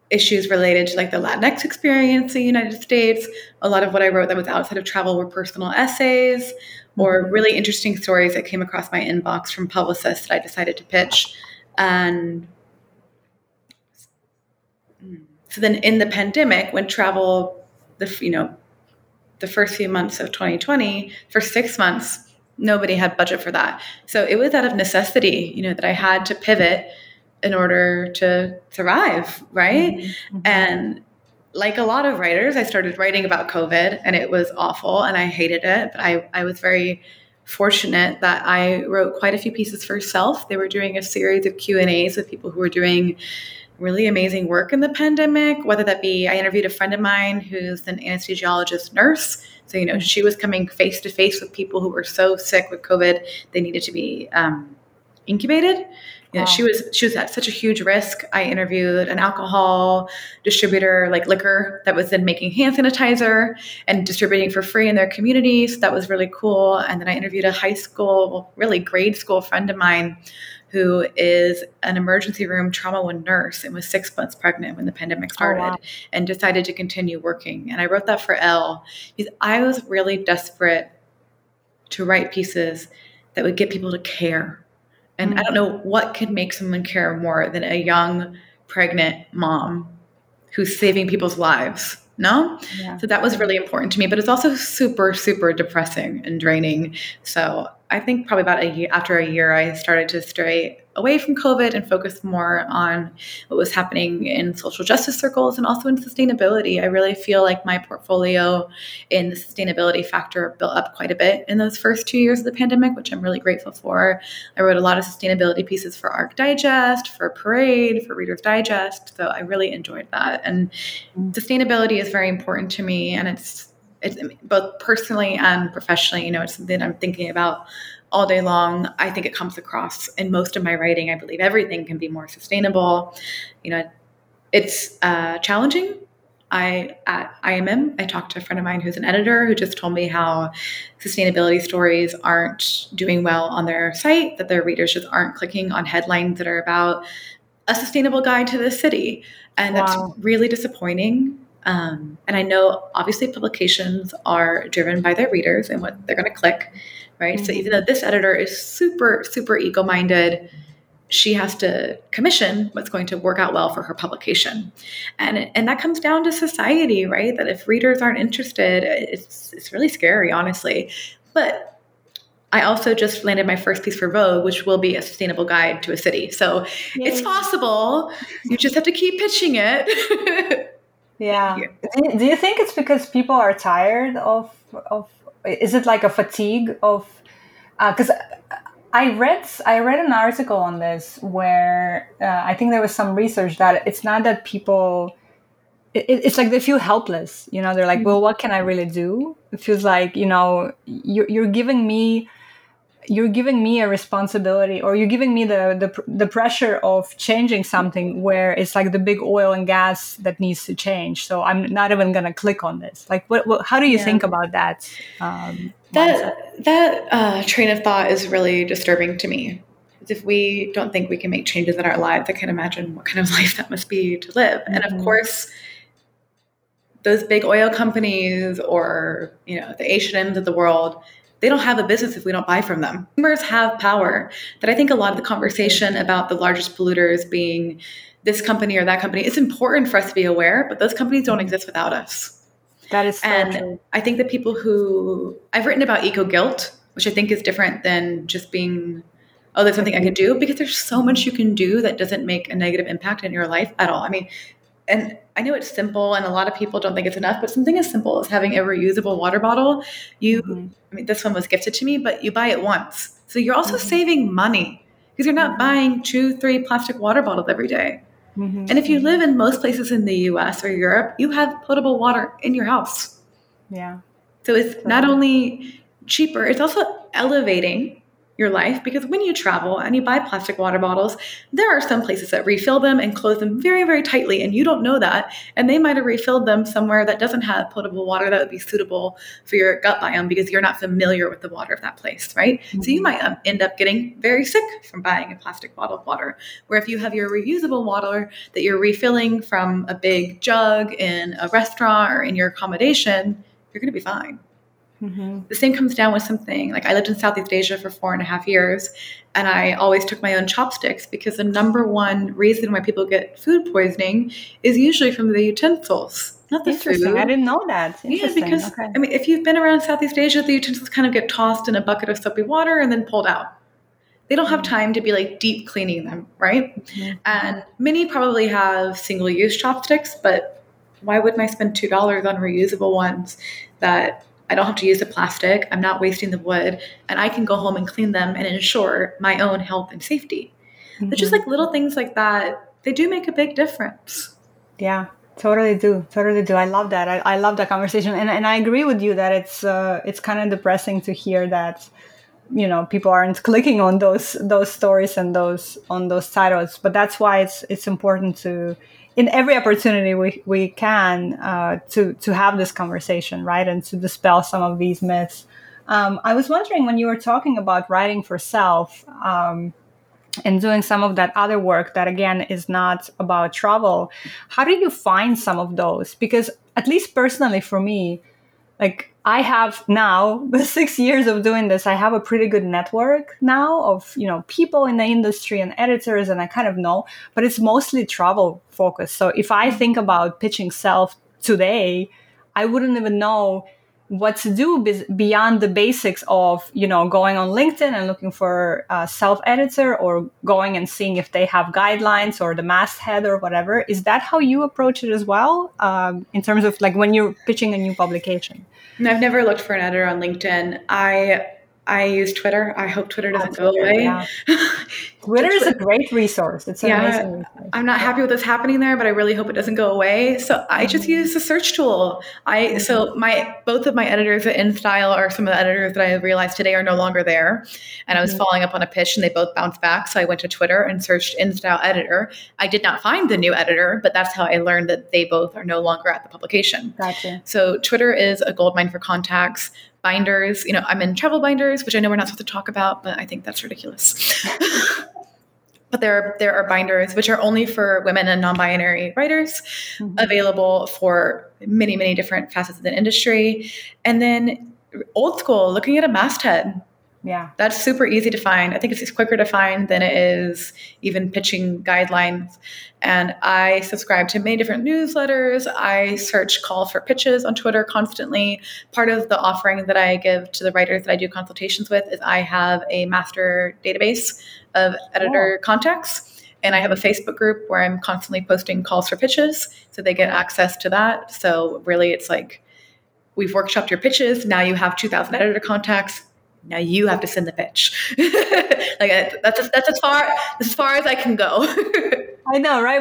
issues related to like the latinx experience in the united states. A lot of what i wrote that was outside of travel were personal essays or mm-hmm. really interesting stories that came across my inbox from publicists that i decided to pitch. And so then in the pandemic, when travel, the you know, the first few months of 2020, for six months, nobody had budget for that. So it was out of necessity, you know, that I had to pivot in order to survive, right? Mm-hmm. And like a lot of writers, I started writing about COVID and it was awful and I hated it. But I, I was very fortunate that I wrote quite a few pieces for Self. They were doing a series of Q and A's with people who were doing really amazing work in the pandemic, whether that be I interviewed a friend of mine who's an anesthesiologist nurse. So, you know, she was coming face to face with people who were so sick with COVID, they needed to be um, incubated. You know, wow. she was she was at such a huge risk. I interviewed an alcohol distributor, like liquor, that was then making hand sanitizer and distributing for free in their community. So that was really cool. And then I interviewed a high school, really grade school friend of mine who is an emergency room trauma one nurse and was six months pregnant when the pandemic started oh, wow. and decided to continue working. And I wrote that for Elle because I was really desperate to write pieces that would get people to care. And mm-hmm. I don't mm. know what could make someone care more than a young pregnant mom who's saving people's lives no yeah. so that was really important to me but it's also super super depressing and draining so I think probably about a year after a year, I started to stray away from COVID and focus more on what was happening in social justice circles and also in sustainability. I really feel like my portfolio in the sustainability factor built up quite a bit in those first two years of the pandemic, which I'm really grateful for. I wrote a lot of sustainability pieces for Arch Digest, for Parade, for Reader's Digest. So I really enjoyed that. And mm. sustainability is very important to me, and it's it's both personally and professionally. You know, it's something I'm thinking about all day long. I think it comes across in most of my writing. I believe everything can be more sustainable. You know, it's uh, challenging. I at IMM, I talked to a friend of mine who's an editor who just told me how sustainability stories aren't doing well on their site, that their readers just aren't clicking on headlines that are about a sustainable guide to the city. And wow. that's really disappointing um, and I know obviously publications are driven by their readers and what they're going to click, right? Mm-hmm. So even though this editor is super, super eco minded, she has to commission what's going to work out well for her publication. And, and that comes down to society, right? That if readers aren't interested, it's, it's really scary, honestly. But I also just landed my first piece for Vogue, which will be a sustainable guide to a city. So Yay. it's possible. You just have to keep pitching it. Yeah. Do you think it's because people are tired of of? Is it like a fatigue of? Because uh, I read I read an article on this where uh, I think there was some research that it's not that people. It, it's like they feel helpless. You know, they're like, mm-hmm. well, what can I really do? It feels like you know you're you're giving me you're giving me a responsibility or you're giving me the, the the pressure of changing something where it's like the big oil and gas that needs to change so i'm not even going to click on this like what, what how do you yeah. think about that um, that that uh, train of thought is really disturbing to me if we don't think we can make changes in our lives i can imagine what kind of life that must be to live mm-hmm. and of mm-hmm. course those big oil companies or you know the H&Ms of the world they don't have a business if we don't buy from them. Consumers have power. That I think a lot of the conversation about the largest polluters being this company or that company, it's important for us to be aware, but those companies don't exist without us. That is so and true. I think that people who I've written about eco guilt, which I think is different than just being, oh, there's something I can do, because there's so much you can do that doesn't make a negative impact in your life at all. I mean, and I know it's simple and a lot of people don't think it's enough, but something as simple as having a reusable water bottle, you, mm-hmm. I mean, this one was gifted to me, but you buy it once. So you're also mm-hmm. saving money because you're not mm-hmm. buying two, three plastic water bottles every day. Mm-hmm. And if you live in most places in the US or Europe, you have potable water in your house. Yeah. So it's not only cheaper, it's also elevating your life because when you travel and you buy plastic water bottles, there are some places that refill them and close them very, very tightly, and you don't know that. And they might have refilled them somewhere that doesn't have potable water that would be suitable for your gut biome because you're not familiar with the water of that place, right? Mm-hmm. So you might um, end up getting very sick from buying a plastic bottle of water. Where if you have your reusable water that you're refilling from a big jug in a restaurant or in your accommodation, you're going to be fine. Mm-hmm. The same comes down with something like I lived in Southeast Asia for four and a half years, and I always took my own chopsticks because the number one reason why people get food poisoning is usually from the utensils, not the food. I didn't know that. Yeah, because okay. I mean, if you've been around Southeast Asia, the utensils kind of get tossed in a bucket of soapy water and then pulled out. They don't have mm-hmm. time to be like deep cleaning them, right? Mm-hmm. And many probably have single use chopsticks, but why wouldn't I spend $2 on reusable ones that I don't have to use the plastic. I'm not wasting the wood. And I can go home and clean them and ensure my own health and safety. Mm-hmm. But just like little things like that, they do make a big difference. Yeah, totally do. Totally do. I love that. I, I love that conversation. And, and I agree with you that it's, uh, it's kind of depressing to hear that you know people aren't clicking on those those stories and those on those titles but that's why it's it's important to in every opportunity we, we can uh, to to have this conversation right and to dispel some of these myths. Um, i was wondering when you were talking about writing for self um, and doing some of that other work that again is not about travel how do you find some of those? Because at least personally for me like I have now with six years of doing this, I have a pretty good network now of you know people in the industry and editors, and I kind of know, but it's mostly travel focused. So if I mm-hmm. think about pitching self today, I wouldn't even know what to do beyond the basics of you know going on linkedin and looking for a self editor or going and seeing if they have guidelines or the masthead or whatever is that how you approach it as well um, in terms of like when you're pitching a new publication I've never looked for an editor on LinkedIn. I I use Twitter. I hope Twitter doesn't go away. Yeah. Twitter is a great resource. It's yeah, amazing resource. I'm not happy with what's happening there, but I really hope it doesn't go away. So I just mm-hmm. use the search tool. I so my both of my editors at InStyle are some of the editors that I realized today are no longer there. And I was mm-hmm. following up on a pitch and they both bounced back. So I went to Twitter and searched InStyle editor. I did not find the new editor, but that's how I learned that they both are no longer at the publication. Gotcha. So Twitter is a goldmine for contacts binders. You know, I'm in travel binders, which I know we're not supposed to talk about, but I think that's ridiculous. but there are, there are binders which are only for women and non-binary writers, mm-hmm. available for many many different facets of the industry. And then old school, looking at a masthead. Yeah. That's super easy to find. I think it's quicker to find than it is even pitching guidelines. And I subscribe to many different newsletters. I search call for pitches on Twitter constantly. Part of the offering that I give to the writers that I do consultations with is I have a master database of editor oh. contacts. And I have a Facebook group where I'm constantly posting calls for pitches. So they get access to that. So really, it's like, we've workshopped your pitches. Now you have 2,000 editor contacts now you have to send the pitch. like that's that's as far as far as I can go. I know, right?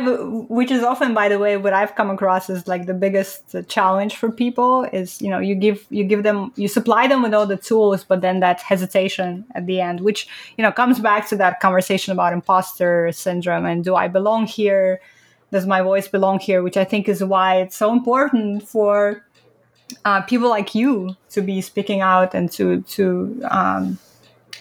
Which is often, by the way, what I've come across is like the biggest uh, challenge for people is you know you give you give them you supply them with all the tools, but then that hesitation at the end, which you know comes back to that conversation about imposter syndrome and do I belong here? Does my voice belong here? Which I think is why it's so important for uh, people like you to be speaking out and to to um,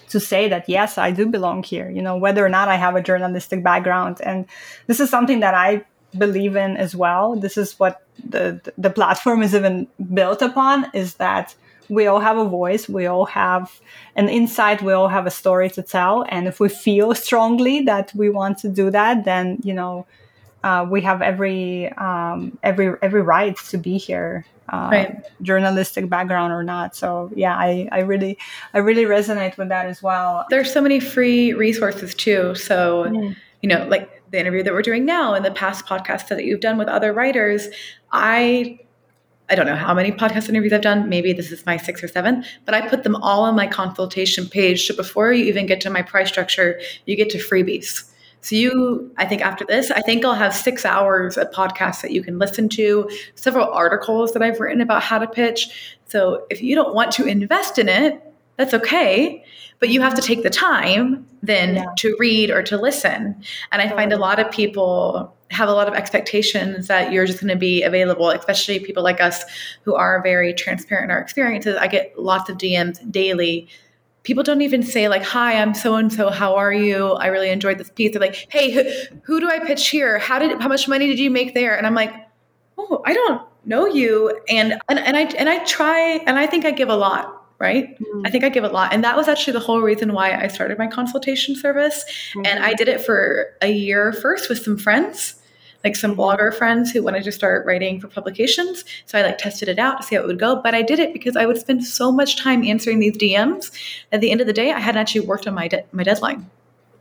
to say that yes, I do belong here. You know, whether or not I have a journalistic background, and this is something that I believe in as well. This is what the the platform is even built upon: is that we all have a voice, we all have an insight, we all have a story to tell, and if we feel strongly that we want to do that, then you know. Uh, we have every um, every every right to be here uh, right. journalistic background or not. So yeah, I, I really I really resonate with that as well. There's so many free resources too. So mm. you know, like the interview that we're doing now and the past podcasts that you've done with other writers, I I don't know how many podcast interviews I've done. Maybe this is my sixth or seventh, but I put them all on my consultation page. So before you even get to my price structure, you get to freebies. So you, I think after this, I think I'll have six hours of podcasts that you can listen to, several articles that I've written about how to pitch. So if you don't want to invest in it, that's okay. But you have to take the time then yeah. to read or to listen. And I find a lot of people have a lot of expectations that you're just going to be available, especially people like us who are very transparent in our experiences. I get lots of DMs daily people don't even say like hi i'm so and so how are you? I really enjoyed this piece. They're like hey who, who, do i pitch here? How did how much money did you make there? And i'm like oh i don't know you. And and, and i and i try and i think i give a lot right? Mm-hmm. i think i give a lot. And that was actually the whole reason why i started my consultation service. Mm-hmm. and i did it for a year first with some friends like some blogger friends who wanted to start writing for publications. So I like tested it out to see how it would go. But I did it because I would spend so much time answering these DMs. At the end of the day, I hadn't actually worked on my de- my deadline.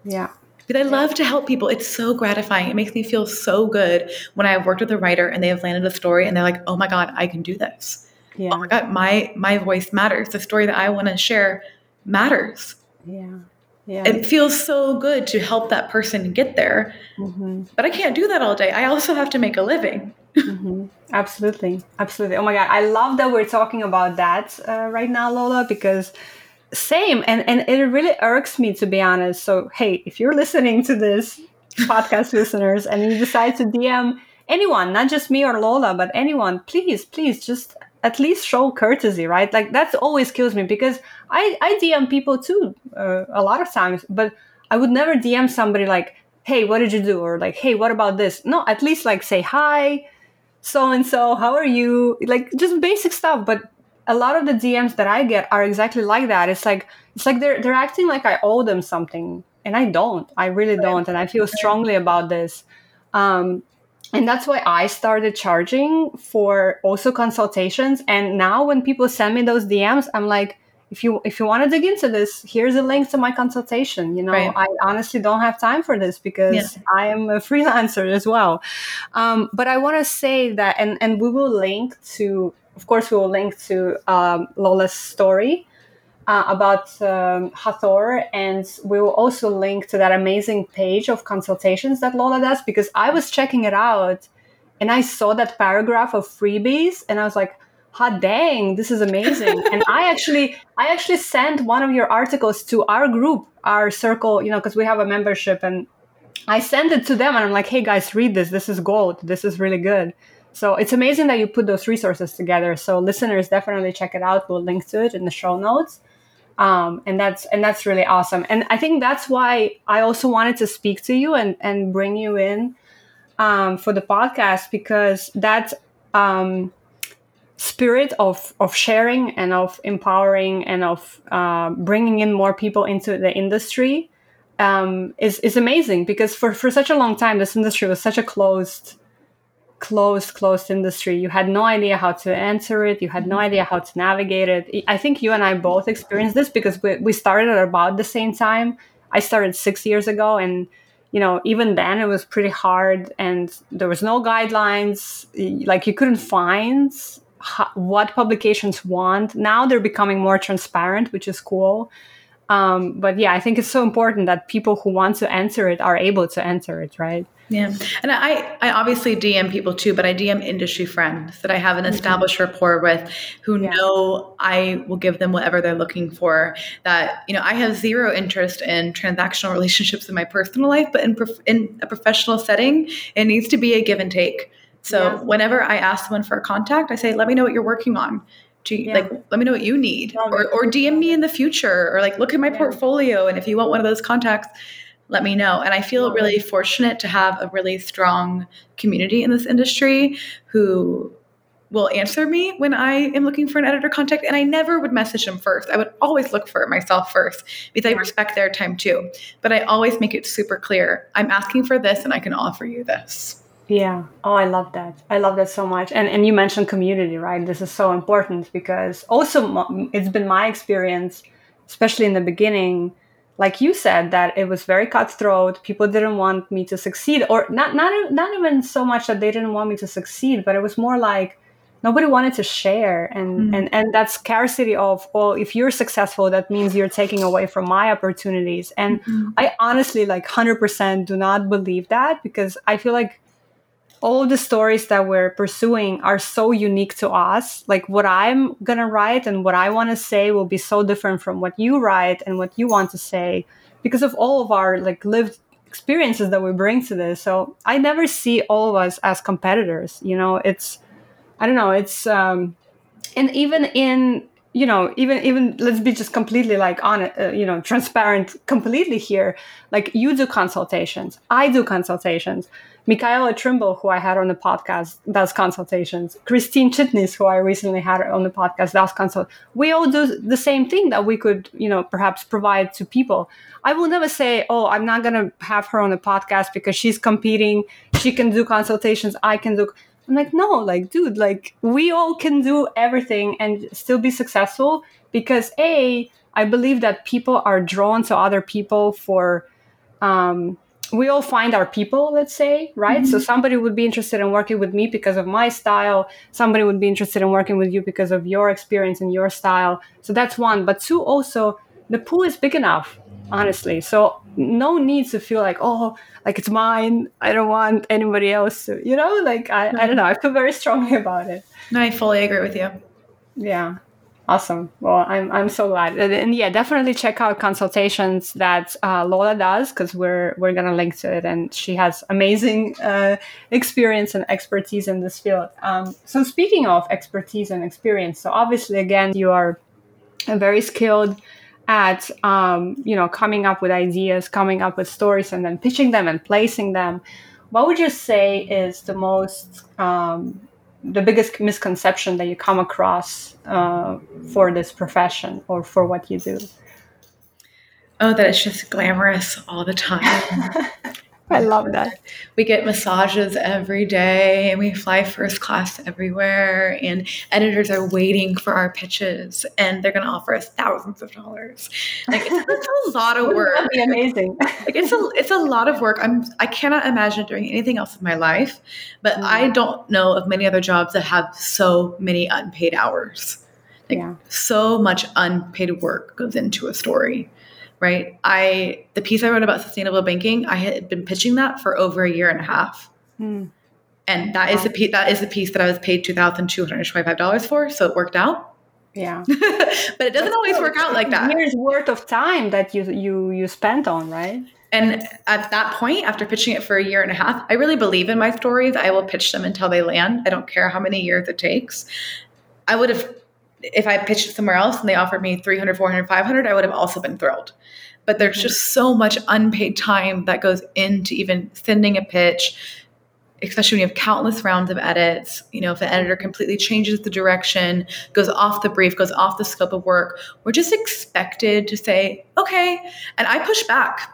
Yeah. But I love to help people. It's so gratifying. It makes me feel so good when I've worked with a writer and they have landed a story and they're like, "Oh my god, I can do this." Yeah. Oh my god, my my voice matters. The story that I want to share matters. Yeah yeah. it feels so good to help that person get there. Mm-hmm. But I can't do that all day. I also have to make a living. mm-hmm. Absolutely. Absolutely. Oh my God. I love that we're talking about that uh, right now, Lola, because same and and it really irks me to be honest so hey if you're listening to this podcast listeners and you decide to dm anyone not just me or lola but anyone please please just at least show courtesy right like that always kills me because i i dm people too uh, a lot of times but i would never dm somebody like hey what did you do or like hey what about this no at least like say hi so and so how are you like just basic stuff but a lot of the DMs that I get are exactly like that. It's like it's like they're they're acting like I owe them something, and I don't. I really don't, and I feel strongly about this. Um, and that's why I started charging for also consultations. And now when people send me those DMs, I'm like, if you if you want to dig into this, here's a link to my consultation. You know, right. I honestly don't have time for this because yeah. I am a freelancer as well. Um, but I want to say that, and and we will link to of course, we will link to um, Lola's story uh, about um, Hathor, and we will also link to that amazing page of consultations that Lola does because I was checking it out and I saw that paragraph of freebies, and I was like, hot dang this is amazing and i actually i actually sent one of your articles to our group our circle you know because we have a membership and i sent it to them and i'm like hey guys read this this is gold this is really good so it's amazing that you put those resources together. So listeners definitely check it out. We'll link to it in the show notes. Um, and that's and that's really awesome. And I think that's why I also wanted to speak to you and and bring you in um, for the podcast because that um, spirit of of sharing and of empowering and of uh, bringing in more people into the industry um, is is amazing because for for such a long time this industry was such a closed closed closed industry. You had no idea how to answer it. You had no mm-hmm. idea how to navigate it. I think you and i both experienced this because we, we started at about the same time. I started six years ago and you know even then it was pretty hard and there was no guidelines. Like you couldn't find how, what publications want. Now they're becoming more transparent which is cool um, but yeah i think it's so important that people who want to answer it are able to answer it right yeah. And I, I obviously DM people too, but I DM industry friends that I have an mm-hmm. established rapport with who yeah. know I will give them whatever they're looking for. That, you know, I have zero interest in transactional relationships in my personal life, but in, prof- in a professional setting, it needs to be a give and take. So yeah. whenever I ask someone for a contact, I say, let me know what you're working on. You, yeah. like let me know what you need or, or dm me in the future or like look at my portfolio and if you want one of those contacts let me know. And I feel really fortunate to have a really strong community in this industry who will answer me when I am looking for an editor contact. And I never would message them first. I would always look for it myself first because I respect their time too. But I always make it super clear I'm asking for this and I can offer you this. Yeah. Oh, I love that. I love that so much. And and you mentioned community, right? This is so important because also it's been my experience, especially in the beginning, like you said that it was very cutthroat people didn't want me to succeed or not not not even so much that they didn't want me to succeed but it was more like nobody wanted to share and mm and and that scarcity of well if you're successful that means you're taking away from my opportunities and mm-hmm. i honestly like 100% do not believe that because i feel like all the stories that we're pursuing are so unique to us. Like what I'm going to write and what I want to say will be so different from what you write and what you want to say because of all of our like lived experiences that we bring to this. So I never see all of us as competitors, you know, it's I don't know, it's um and even in you know even even let's be just completely like on uh, you know transparent completely here like you do consultations i do consultations Michaela Trimble, who I had on the podcast, does consultations. Christine Chitnis, who I recently had on the podcast, does consult. We all do the same thing that we could, you know, perhaps provide to people. I will never say, "Oh, I'm not going to have her on the podcast because she's competing. She can do consultations. I can do." I'm like, no, like, dude, like, we all can do everything and still be successful because a, I believe that people are drawn to other people for um, we all find our people let's say right? Mm-hmm. so somebody would be interested in working with me because of my style. Somebody would be interested in working with you because of your experience and your style. So that's one. But two also the pool is big enough honestly. So no need to feel like oh like it's mine. I don't want anybody else to you know like i, I don't know. I feel very strongly about it. No, i fully agree with you. Yeah Awesome. Well, I'm I'm so glad, and yeah, definitely check out consultations that uh, Lola does because we're we're gonna link to it, and she has amazing uh, experience and expertise in this field. Um, so speaking of expertise and experience, so obviously again you are very skilled at um, you know coming up with ideas, coming up with stories, and then pitching them and placing them. What would you say is the most um, the biggest misconception that you come across uh, for this profession or for what you do? Oh, that it's just glamorous all the time. I love that. We get massages every day and we fly first class everywhere and editors are waiting for our pitches and they're going to offer us thousands of dollars. Like it's, it's a lot of work. That'd be amazing. like it's a it's a lot of work. I'm I cannot imagine doing anything else in my life, but mm. I don't know of many other jobs that have so many unpaid hours. Like yeah. so much unpaid work goes into a story right? I the piece I wrote about sustainable banking, I had been pitching that for over a year and a half. Hmm. And that wow. is the piece that is the piece that I was paid two thousand two hundred twenty five dollars for. So it worked out. Yeah. but it doesn't That's always work out like that. Years worth of time that you you you spent on, right? And at that point, after pitching it for a year and a half, I really believe in my stories. I will pitch them until they land. I don't care how many years it takes. I would have if I pitched somewhere else and they offered me 300, 400, 500, I would have also been thrilled. But there's mm-hmm. just so much unpaid time that goes into even sending a pitch, especially when you have countless rounds of edits. You know, if an editor completely changes the direction, goes off the brief, goes off the scope of work, we're just expected to say, okay. And I push back.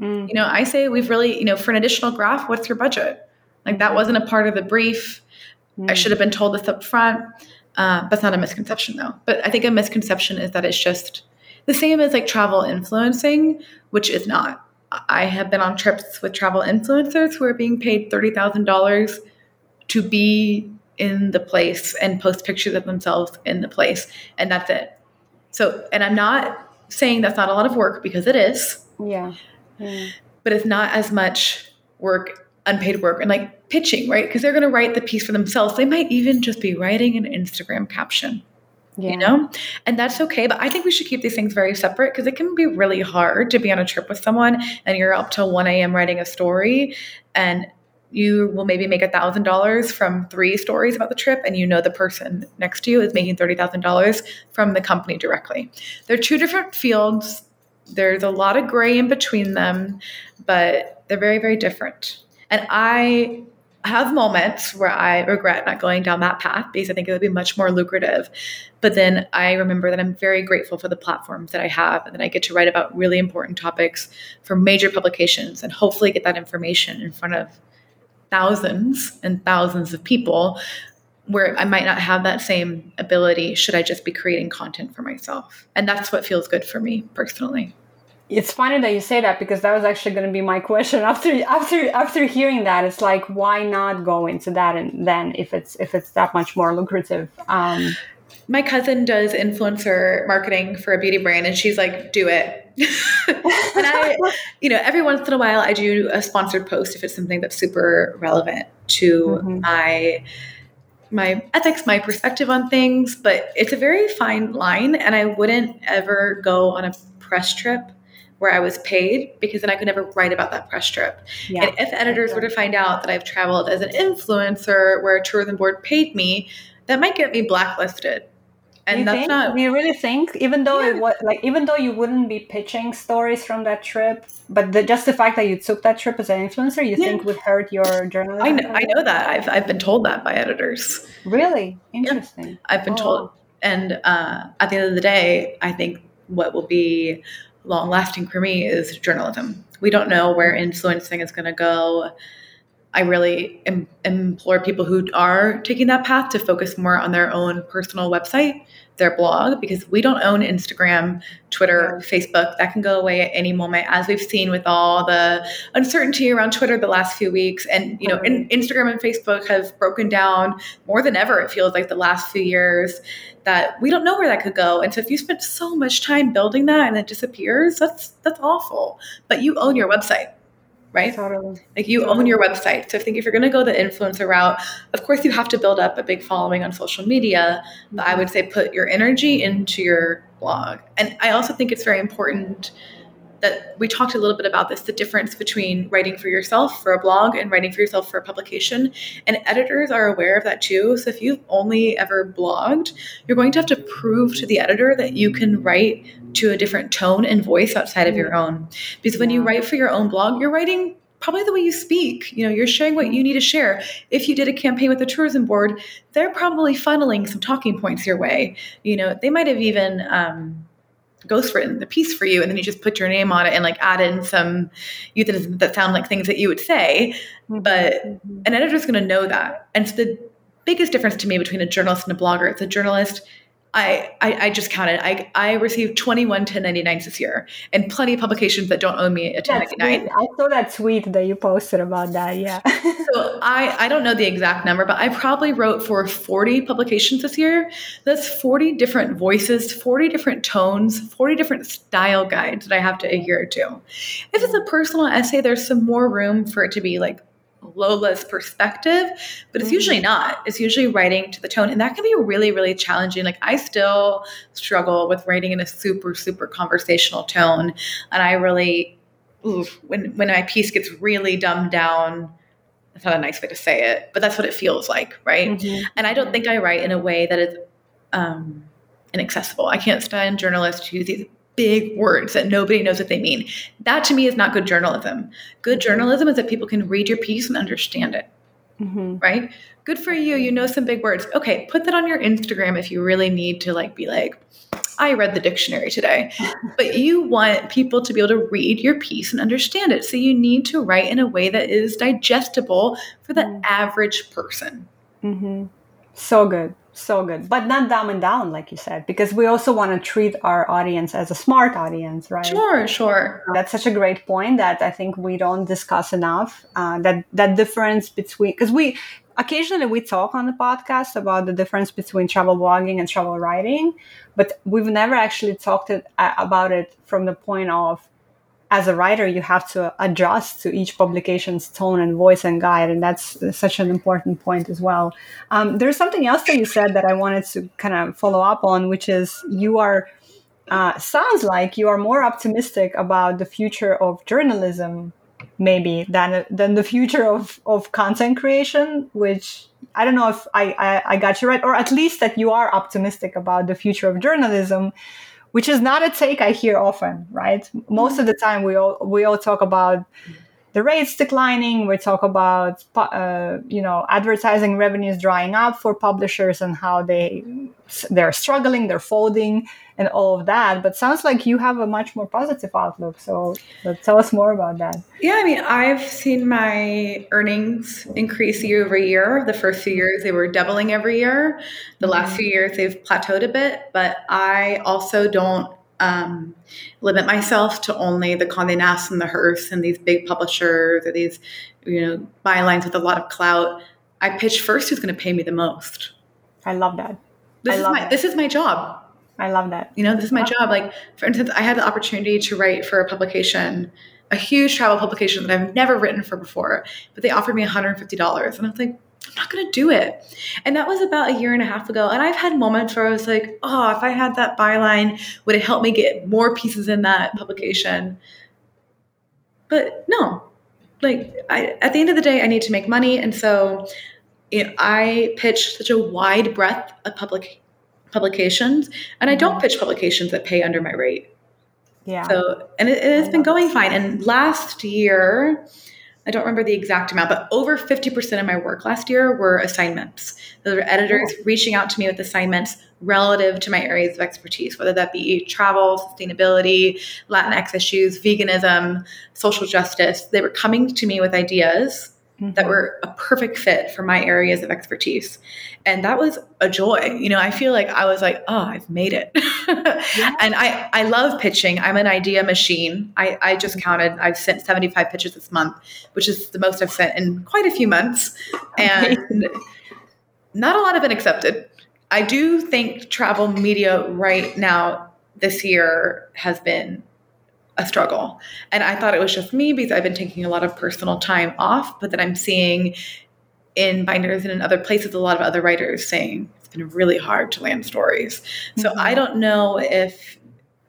Mm. You know, I say, we've really, you know, for an additional graph, what's your budget? Like that wasn't a part of the brief. Mm. I should have been told this up front. Uh, that's not a misconception though. But I think a misconception is that it's just the same as like travel influencing, which is not. I have been on trips with travel influencers who are being paid $30,000 to be in the place and post pictures of themselves in the place. And that's it. So, and I'm not saying that's not a lot of work because it is. Yeah. yeah. But it's not as much work unpaid work and like pitching, right? Because they're going to write the piece for themselves. They might even just be writing an Instagram caption. Yeah. You know, and that's okay. But I think we should keep these things very separate because it can be really hard to be on a trip with someone and you're up till 1 a.m. writing a story and you will maybe make a thousand dollars from three stories about the trip and you know the person next to you is making $30000 from the company directly they're two different fields there's a lot of gray in between them but they're very very different and I have moments where I regret not going down that path because I think it would be much more lucrative. But then I remember that I'm very grateful for the platforms that I have and that I get to write about really important topics for major publications and hopefully get that information in front of thousands and thousands of people where I might not have that same ability should I just be creating content for myself. And that's what feels good for me personally it's funny that you say that because that was actually going to be my question after after after hearing that. It's like why not go into that and then if it's if it's that much more lucrative? Um, my cousin does influencer marketing for a beauty brand and she's like do it. And i you know every once in a while i do a sponsored post if it's something that's super relevant to mm-hmm. my my ethics my perspective on things but it's a very fine line and i wouldn't ever go on a press trip where I was paid because then I could never write about that press trip. Yeah. And if editors were to find out that I've traveled as an influencer where a tourism board paid me, that might get me blacklisted. And you that's think? not. Do you really think, even though yeah. it was like, even though you wouldn't be pitching stories from that trip, but the, just the fact that you took that trip as an influencer, you yeah. think would hurt your journalism? I know, I know that. I've I've been told that by editors. Really interesting. I've been oh. told, and uh, at the end of the day, I think what will be long lasting for me is journalism. We don't know where influencing is going to go. I really Im- implore people who are taking that path to focus more on their own personal website, their blog, because we don't own Instagram, Twitter, Facebook. That can go away at any moment, as we've seen with all the uncertainty around Twitter the last few weeks. And you know, mm-hmm. in, Instagram and Facebook have broken down more than ever. It feels like the last few years that we don't know where that could go. And so if you spent so much time building that and it disappears, that's that's awful. But you own your website right? Totally. Like you own your website. So I think if you're going to go the influencer route, of course you have to build up a big following on social media. But I mm-hmm. would say put your energy into your blog. And I also think it's very important that we talked a little bit about this the difference between writing for yourself for a blog and writing for yourself for a publication. And editors are aware of that too. So if you've only ever blogged, you're going to have to prove to the editor that you can write to a different tone and voice outside of your own. Because when you write for your own blog, you're writing probably the way you speak. You know, you're sharing what you need to share. If you did a campaign with the tourism board, they're probably funneling some talking points your way. You know, they might have even um, ghostwritten the piece for you and then you just put your name on it and like add in some euphemisms that sound like things that you would say Mm-hmm. but an editor's going to know that and so the biggest difference to me between a journalist and a blogger it's a journalist I, I, I just counted. I, I received 21 1099s this year and plenty of publications that don't owe me a 1099. I saw that tweet that you posted about that. Yeah. So I, I don't know the exact number, but I probably wrote for 40 publications this year. That's 40 different voices, 40 different tones, 40 different style guides that I have to adhere to. If it's a personal essay, there's some more room for it to be like Lola's perspective, but it's usually not. It's usually writing to the tone, and that can be really, really challenging. Like I still struggle with writing in a super, super conversational tone, and I really, oof, when when my piece gets really dumbed down. That's not a nice way to say it, but that's what it feels like, right? Mhm. And I don't think I write in a way that is um, inaccessible. I can't stand journalists who use these big words that nobody knows what they mean. That to me is not good journalism. Good journalism is that people can read your piece and understand it, Mhm. right? Good for you. You know some big words. Okay, put that on your Instagram if you really need to like be like, I read the dictionary today. But you want people to be able to read your piece and understand it. So you need to write in a way that is digestible for the Mm. average person. hmm So good. So good. But not dumb and down, like you said, because we also want to treat our audience as a smart audience, right? Sure, sure. That's such a great point that I think we don't discuss enough. Uh, that that difference between because we occasionally we talk on the podcast about the difference between travel blogging and travel writing, but we've never actually talked it, uh, about it from the point of as a writer you have to adjust to each publication's tone and voice and guide and that's such an important point as well. Um, there's something else that you said that i wanted to kind of follow up on which is you are uh, sounds like you are more optimistic about the future of journalism maybe than than the future of of content creation which i don't know if I, I i got you right or at least that you are optimistic about the future of journalism which is not a take i hear often right? Most of the time we all we all talk about the rates declining we talk about uh, you know advertising revenues drying up for publishers and how they they're struggling they're folding and all of that but sounds like you have a much more positive outlook so, tell us more about that Yeah, I mean, I've seen my earnings increase year over year. The first few years, they were doubling every year. The last few years, they've plateaued a bit, but I also don't um, limit myself to only the Condé Nast and the Hearst and these big publishers or these, you know, bylines with a lot of clout. I pitch first who's going to pay me the most. i love that This I is my this is my job. i love that You know, this is my job. Like, for instance, I had the opportunity to write for a publication, a huge travel publication that I've never written for before, but they offered me $150. And I was like, I'm not going to do it. And that was about a year and a half ago. And I've had moments where I was like, oh, if I had that byline, would it help me get more pieces in that publication? But no, like, I, at the end of the day, I need to make money. And so you know, I pitch such a wide breadth of public publications, and I don't pitch publications that pay under my rate. yeah So, and it, it has been going fine. And last year, I don't remember the exact amount, but over 50% of my work last year were assignments. Those were editors reaching out to me with assignments relative to my areas of expertise, whether that be travel, sustainability, Latinx issues, veganism, social justice. They were coming to me with ideas that mm-hmm. were a perfect fit for my areas of expertise. And that was a joy. You know, I feel like I was like, oh, I've made it. and I, I love pitching. I'm an idea machine. I, I just mm-hmm. counted, I've sent 75 pitches this month, which is the most I've sent in quite a few months. And not a lot have been accepted. I do think travel media right now this year has been a struggle. And I thought it was just me because I've been taking a lot of personal time off, but then I'm seeing in binders and in other places a lot of other writers saying it's been really hard to land stories. So mm-hmm. I don't know if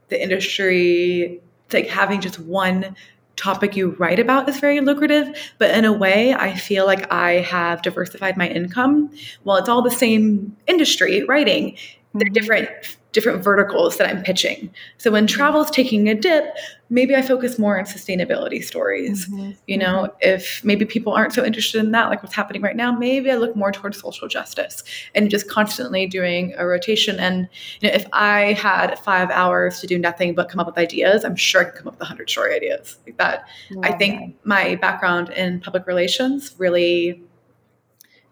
the industry like having just one topic you write about is very lucrative but in a way i feel like i have diversified my income well it's all the same industry writing they're mm-hmm. different different verticals that I'm pitching. So when travel is taking a dip, maybe I focus more on sustainability stories. Mm-hmm. You know, mm-hmm. if maybe people aren't so interested in that, like what's happening right now, maybe I look more towards social justice and just constantly doing a rotation. And you know, if I had five hours to do nothing but come up with ideas, I'm sure I could come up with a hundred story ideas like that. I think my background in public relations really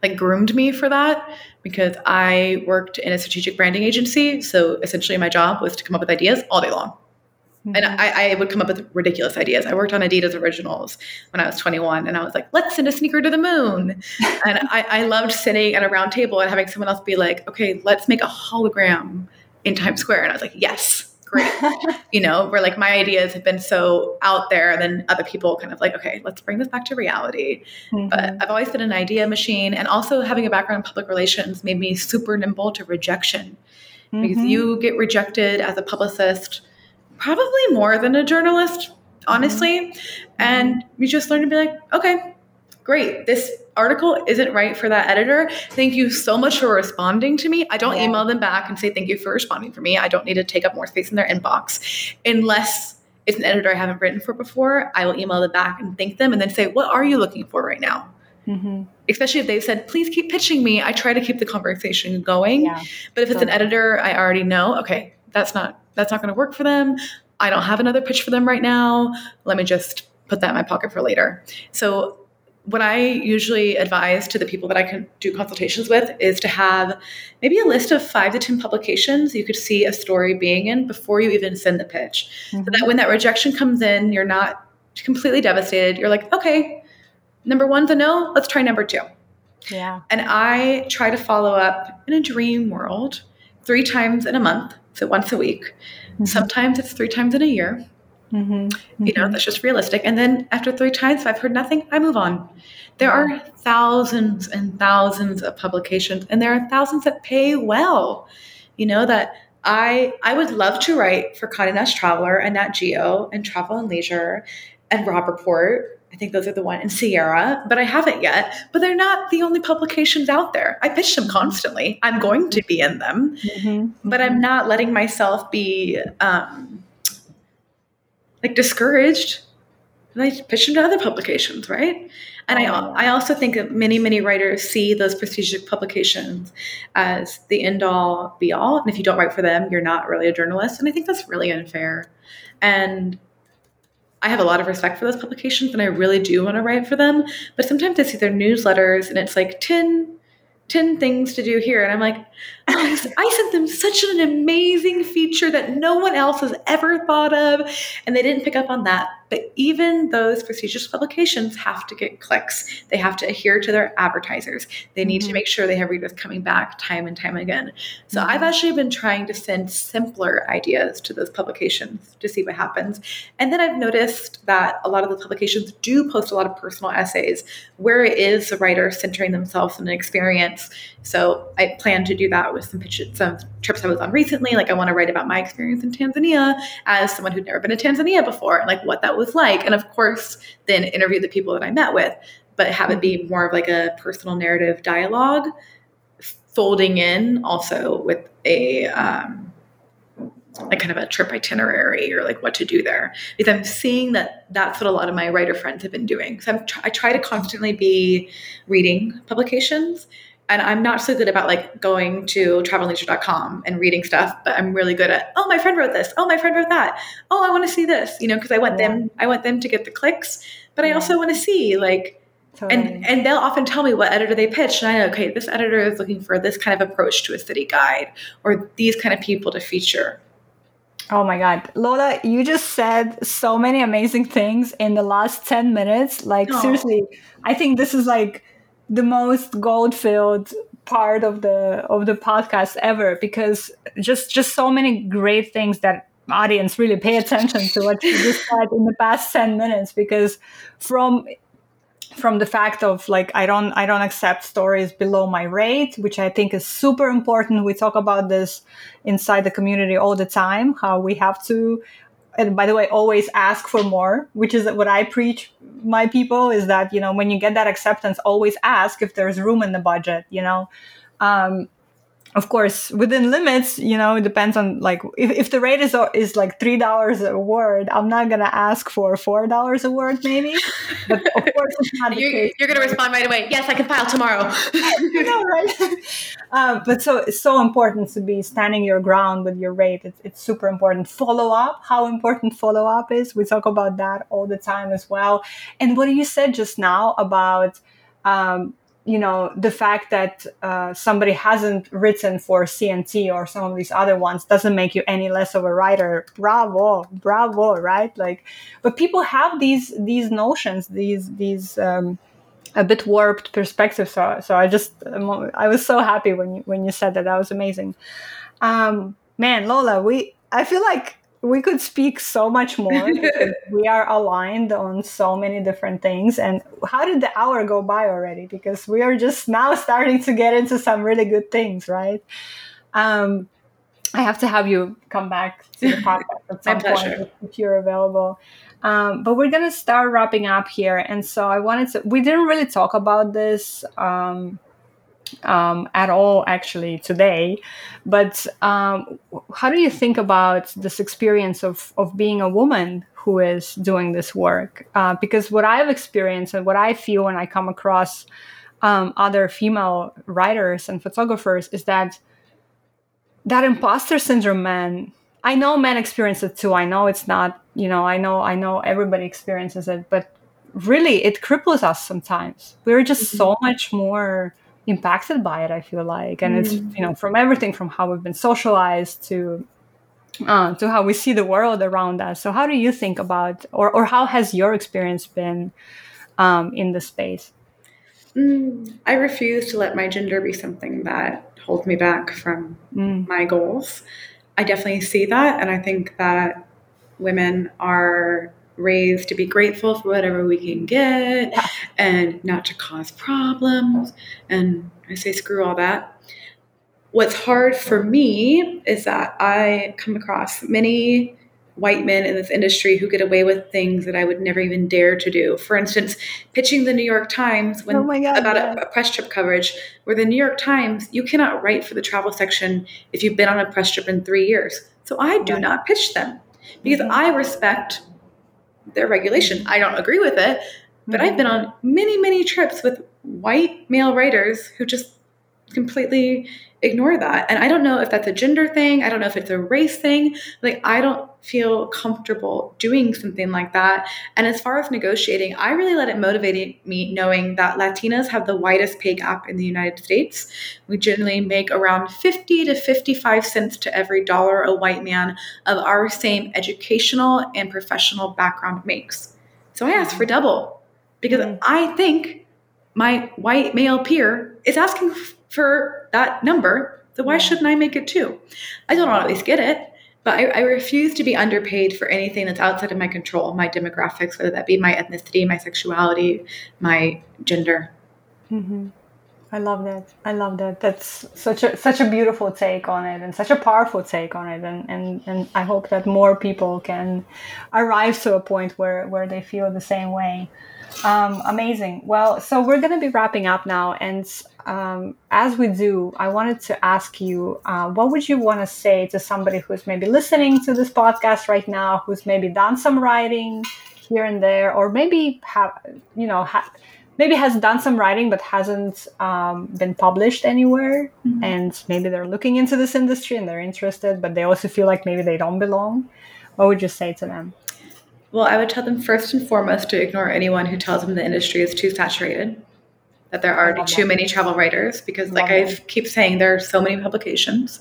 like groomed me for that because I worked in a strategic branding agency. So essentially, my job was to come up with ideas all day long. And I, I, would come up with ridiculous ideas. I worked on Adidas Originals when I was 21, and I was like, let's send a sneaker to the moon. and I, I loved sitting at a round table and having someone else be like, okay, let's make a hologram in Times Square. And I was like, yes great. you know, where like my ideas have been so out there, and then other people kind of like, okay, let's bring this back to reality. Mm-hmm. But I've always been an idea machine, and also having a background in public relations made me super nimble to rejection mm-hmm. because you get rejected as a publicist probably more than a journalist, honestly. Mm-hmm. And you just learn to be like, okay, great. This article isn't right for that editor. Thank you so much for responding to me. I don't yeah. email them back and say thank you for responding for me. I don't need to take up more space in their inbox unless it's an editor I haven't written for before. I will email them back and thank them and then say, what are you looking for right now? Mm-hmm. Especially if they've said, please keep pitching me. I try to keep the conversation going. Yeah. But if it's an editor I already know, okay, that's not that's not going to work for them. I don't have another pitch for them right now. Let me just put that in my pocket for later. So what I usually advise to the people that I can do consultations with is to have maybe a list of five to 10 publications you could see a story being in before you even send the pitch. Mm-hmm. So that when that rejection comes in, you're not completely devastated. You're like, okay, number one's a no, let's try number two. Yeah. And I try to follow up in a dream world three times in a month, so once a week. Mm-hmm. Sometimes it's three times in a year. Mm-hmm. You know, that's just realistic. And then after three times, if I've heard nothing, I move on. There are thousands and thousands of publications, and there are thousands that pay well. You know that I I would love to write for Condé Nast Traveler and Nat Geo and Travel and Leisure and Robb Report. I think those are the one in Sierra, but I haven't yet. But they're not the only publications out there. I pitch them constantly. I'm going to be in them, mm-hmm. but I'm not letting myself be. Um, like discouraged and I pitch them to other publications, right? And I. I also think that many, many writers see those prestigious publications as the end all be all. And if you don't write for them, you're not really a journalist. And I think that's really unfair. And I have a lot of respect for those publications and I really do want to write for them. But sometimes I see their newsletters and it's like 10 10 things to do here. And I'm like, oh, I sent them such an amazing feature that no one else has ever thought of. And they didn't pick up on that. But even those prestigious publications have to get clicks. They have to adhere to their advertisers. They need mm-hmm. to make sure they have readers coming back time and time again. So mm-hmm. I've actually been trying to send simpler ideas to those publications to see what happens. And then I've noticed that a lot of the publications do post a lot of personal essays where it is the writer centering themselves in an experience. So I plan to do that with some pitches, some trips I was on recently. Like I want to write about my experience in Tanzania as someone who'd never been to Tanzania before, and like what that was like. And of course, then interview the people that I met with, but have it be more of like a personal narrative dialogue, folding in also with a um, like kind of a trip itinerary or like what to do there because i'm seeing that that's what a lot of my writer friends have been doing so I'm, i try to constantly be reading publications and I'm not so good about like going to travelleisure.com and reading stuff, but I'm really good at, oh, my friend wrote this. Oh, my friend wrote that. Oh, I want to see this, you know, because I want yeah. them, I want them to get the clicks, but I also want to see like, totally. and, and they'll often tell me what editor they pitched. And I know, okay, this editor is looking for this kind of approach to a city guide or these kind of people to feature. Oh my God. Lola, you just said so many amazing things in the last 10 minutes. Like, oh. seriously, I think this is like, the most gold filled part of the of the podcast ever because just just so many great things that audience really pay attention to what you just said in the past 10 minutes because from from the fact of like i don't i don't accept stories below my rate which i think is super important. We talk about this inside the community all the time how we have to and by the way always ask for more which is what i preach my people is that you know when you get that acceptance always ask if there's room in the budget you know? Um, of course within limits you know it depends on like if, if the rate is is like three dollars a word i'm not gonna ask for four dollars a word maybe. But of course it's not you're, you're, gonna respond right away. Yes i can file tomorrow. You know right? Uh, but so it's so important to be standing your ground with your rate. It's, it's super important. Follow up how important follow up is. We talk about that all the time as well. And what you said just now about um, you know the fact that uh, somebody hasn't written for CNT or some of these other ones doesn't make you any less of a writer. Bravo, bravo, right? Like, but people have these these notions, these these um, a bit warped perspectives. So, so I just I was so happy when you when you said that. That was amazing. Um, man, Lola, we I feel like we could speak so much more we are aligned on so many different things. And how did the hour go by already? Because we are just now starting to get into some really good things right? Um, i have to have you come back to the podcast at some point if you're available. Um, but we're going to start wrapping up here. And so i wanted to we didn't really talk about this um, um, at all actually today. But um, how do you think about this experience of, of being a woman who is doing this work? Uh, because what I've experienced and what I feel when I come across um, other female writers and photographers is that that imposter syndrome, man. I know men experience it too. I know it's not, you know, I know, I know everybody experiences it, but really it cripples us sometimes. We're just mm-hmm. so much more impacted by it i feel like and mm. it's you know from everything from how we've been socialized to uh, to how we see the world around us so how do you think about or, or how has your experience been um, in the space mm, i refuse to let my gender be something that holds me back from mm. my goals i definitely see that and i think that women are raised to be grateful for whatever we can get yeah. and not to cause problems. And I say, screw all that. What's hard for me is that I come across many white men in this industry who get away with things that I would never even dare to do. For instance, pitching the New York Times when, oh God, about a, a, press trip coverage, where the New York Times, you cannot write for the travel section if you've been on a press trip in three years. So I do not pitch them because mm-hmm. I respect their regulation. I don't agree with it, but mm-hmm. I've been on many, many trips with white male writers who just completely ignore that. And I don't know if that's a gender thing. I don't know if it's a race thing. Like, I don't feel comfortable doing something like that. And as far as negotiating, I really let it motivate me knowing that Latinas have the widest pay gap in the United States. We generally make around 50 to 55 cents to every dollar a white man of our same educational and professional background makes. So I asked for double because mm-hmm. I think my white male peer is asking for that number, then why shouldn't I make it too? I don't always get it, but I, I, refuse to be underpaid for anything that's outside of my control, my demographics, whether that be my ethnicity, my sexuality, my gender. Mm-hmm. I love that. I love that. That's such a such a beautiful take on it, and such a powerful take on it. And and and I hope that more people can arrive to a point where where they feel the same way. Um, amazing. Well, so we're going to be wrapping up now. And um, as we do, I wanted to ask you uh, what would you want to say to somebody who's maybe listening to this podcast right now, who's maybe done some writing here and there, or maybe have, you know, ha- maybe has done some writing but hasn't um, been published anywhere. Mm-hmm. And maybe they're looking into this industry and they're interested, but they also feel like maybe they don't belong. What would you say to them? Well, I would tell them first and foremost to ignore anyone who tells them the industry is too saturated, that there are already too many travel writers, because, like I keep saying, there are so many publications.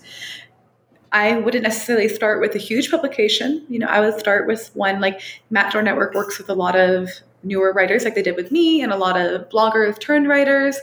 I wouldn't necessarily start with a huge publication. You know, I would start with one like Matador Network works with a lot of newer writers, like they did with me, and a lot of bloggers turned writers.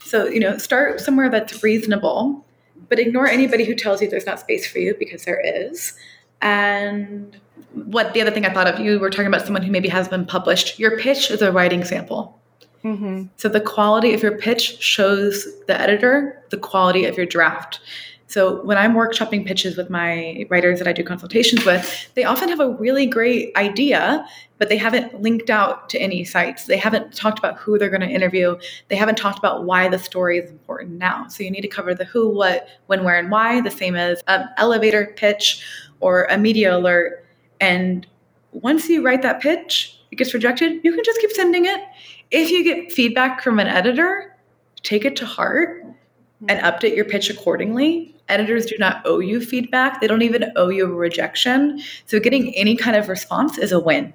So, you know, start somewhere that's reasonable, but ignore anybody who tells you there's not space for you because there is. And what the other thing I thought of, you were talking about someone who maybe has been published. Your pitch is a writing sample. Mm-hmm. So the quality of your pitch shows the editor the quality of your draft. So when I'm workshopping pitches with my writers that I do consultations with, they often have a really great idea, but they haven't linked out to any sites. They haven't talked about who they're going to interview. They haven't talked about why the story is important now. So you need to cover the who, what, when, where, and why, the same as an elevator pitch or a media alert. And once you write that pitch, it gets rejected, you can just keep sending it. If you get feedback from an editor, take it to heart and update your pitch accordingly. Editors do not owe you feedback. They don't even owe you a rejection. So getting any kind of response is a win.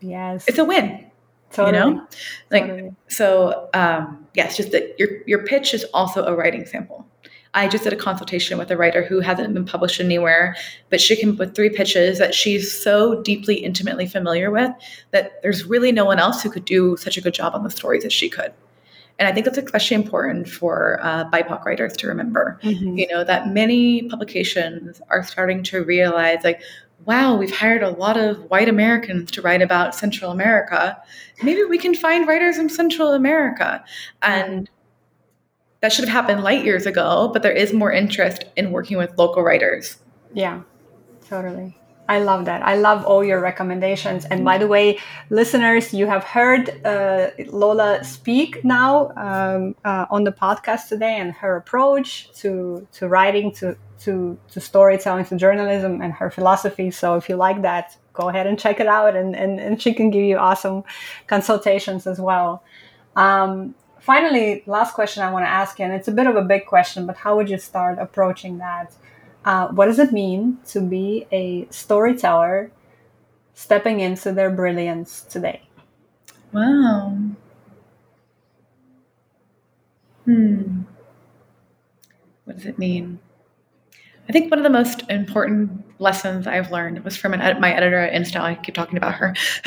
Yes. It's a win. Totally. You know? Like totally. so um yes, just that your your pitch is also a writing sample. I just did a consultation with a writer who hasn't been published anywhere, but she came up with three pitches that she's so deeply, intimately familiar with that there's really no one else who could do such a good job on the stories as she could. And I think that's especially important for uh, BIPOC writers to remember. Mm-hmm. You know, that many publications are starting to realize, like, wow, we've hired a lot of white Americans to write about Central America. Maybe we can find writers in Central America. And that should have happened light years ago, but there is more interest in working with local writers. Yeah, totally. I love that. I love all your recommendations. And by the way, listeners, you have heard uh, Lola speak now um, uh, on the podcast today and her approach to to writing, to to to storytelling, to journalism, and her philosophy. So if you like that, go ahead and check it out, and and, and she can give you awesome consultations as well. Um, finally, last question I want to ask you, and it's a bit of a big question, but how would you start approaching that? Uh, what does it mean to be a storyteller stepping into their brilliance today? Wow. Hmm. What does it mean? I think one of the most important lessons I've learned was from an, my editor at InStyle. I keep talking about her,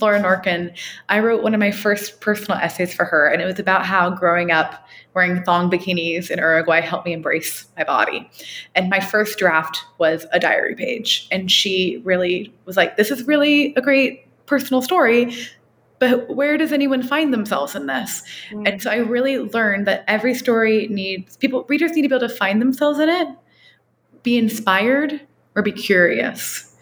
Laura Norkin. I wrote one of my first personal essays for her, and it was about how growing up wearing thong bikinis in Uruguay helped me embrace my body. And my first draft was a diary page, and she really was like, "This is really a great personal story." But where does anyone find themselves in this? Mm. And so I really learned that every story needs people, readers need to be able to find themselves in it be inspired or be curious.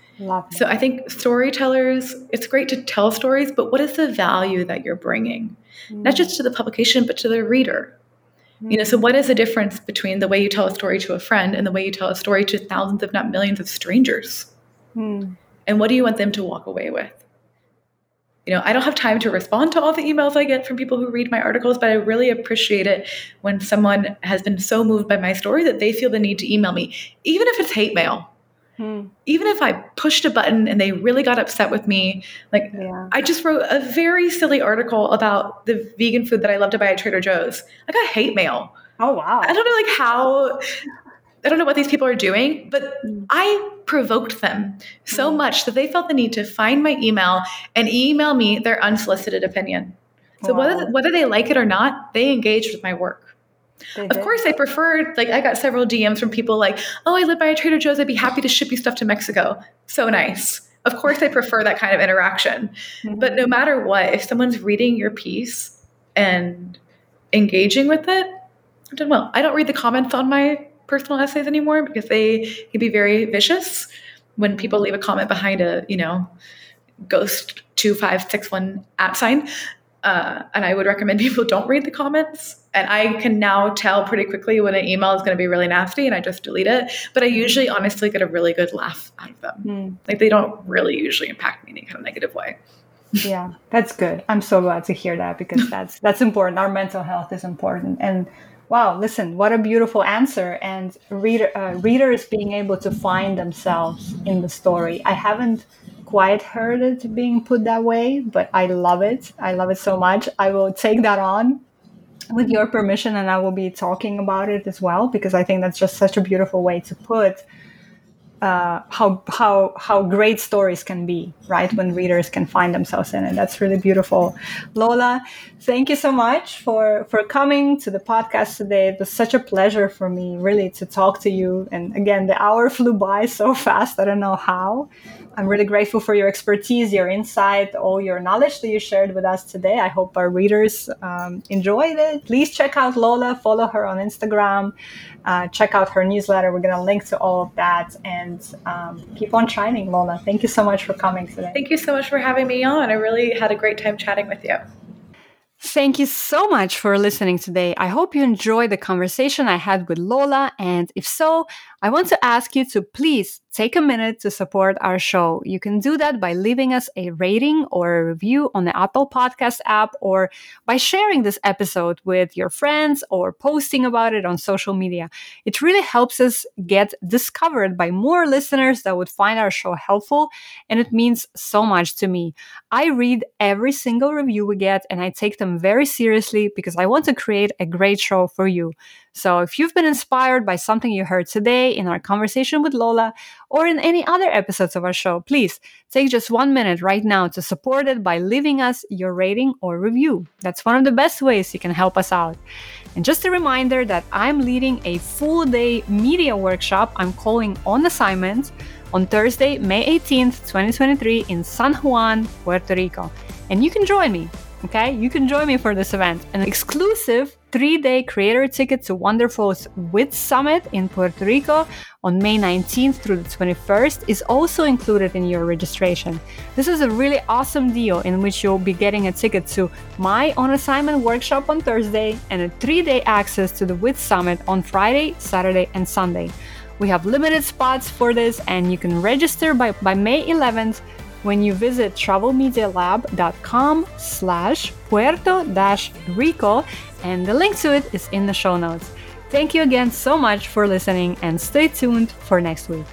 So I think storytellers, it's great to tell stories, but what is the value that you're bringing? Mm. Not just to the publication, but to the reader. Mm. You know, so what is the difference between the way you tell a story to a friend and the way you tell a story to thousands, if not millions, of strangers? Mm. And what do you want them to walk away with? You know, I don't have time to respond to all the emails I get from people who read my articles, but I really appreciate it when someone has been so moved by my story that they feel the need to email me, even if it's hate mail. Hmm. Even if I pushed a button and they really got upset with me, like yeah. I just wrote a very silly article about the vegan food that I love to buy at Trader Joe's. I got hate mail. Oh wow! I don't know like how I don't know what these people are doing, but mm. I provoked them so much that they felt the need to find my email and email me their unsolicited opinion. So wow. whether whether they like it or not, they engaged with my work. They of did. course, I preferred like I got several DMs from people like, "Oh, I live by a Trader Joe's. I'd be happy to ship you stuff to Mexico." So nice. Of course, I prefer that kind of interaction. Mm-hmm. But no matter what, if someone's reading your piece and engaging with it, I've done well. I don't read the comments on my personal essays anymore because they can be very vicious when people leave a comment behind a you know ghost 2561 at sign. Uh, and i would recommend people don't read the comments. And i can now tell pretty quickly when an email is going to be really nasty and i just delete it. But i usually honestly get a really good laugh out of them. Mm. like they don't really usually impact me in any kind of negative way. Yeah that's good. I'm so glad to hear that because that's that's important. Our mental health is important. And Wow, listen, what a beautiful answer. And reader, uh, readers being able to find themselves in the story. I haven't quite heard it being put that way, but I love it. I love it so much. I will take that on with your permission and I will be talking about it as well because I think that's just such a beautiful way to put uh, how how how great stories can be, right? When readers can find themselves in it. That's really beautiful. Lola, thank you so much for for coming to the podcast today. It was such a pleasure for me, really, to talk to you. And again, the hour flew by so fast. I don't know how. I'm really grateful for your expertise, your insight, all your knowledge that you shared with us today. I hope our readers um, enjoyed it. Please check out Lola, follow her on Instagram, uh, check out her newsletter. We're going to link to all of that and um, keep on shining, Lola. Thank you so much for coming today. Thank you so much for having me on. I really had a great time chatting with you. Thank you so much for listening today. I hope you enjoyed the conversation I had with Lola. And if so, I want to ask you to please take a minute to support our show. You can do that by leaving us a rating or a review on the Apple Podcast app or by sharing this episode with your friends or posting about it on social media. It really helps us get discovered by more listeners that would find our show helpful, and it means so much to me. I read every single review we get and I take them very seriously because I want to create a great show for you. So if you've been inspired by something you heard today in our conversation with Lola or in any other episodes of our show, please take just one minute right now to support it by leaving us your rating or review. That's one of the best ways you can help us out. And just a reminder that I'm leading a full day media workshop I'm calling On Assignment on Thursday, May 18th, 2023 in San Juan, Puerto Rico. And you can join me, okay? You can join me for this event. An exclusive three day creator ticket to Wanderful's WIT Summit in Puerto Rico on May 19th through the 21st is also included in your registration. This is a really awesome deal in which you'll be getting a ticket to my on assignment workshop on Thursday and a three day access to the WIT Summit on Friday, Saturday, and Sunday. We have limited spots for this, and you can register by, by May 11th when you visit travelmedialab.com slash puerto rico and the link to it is in the show notes. Thank you again so much for listening and stay tuned for next week.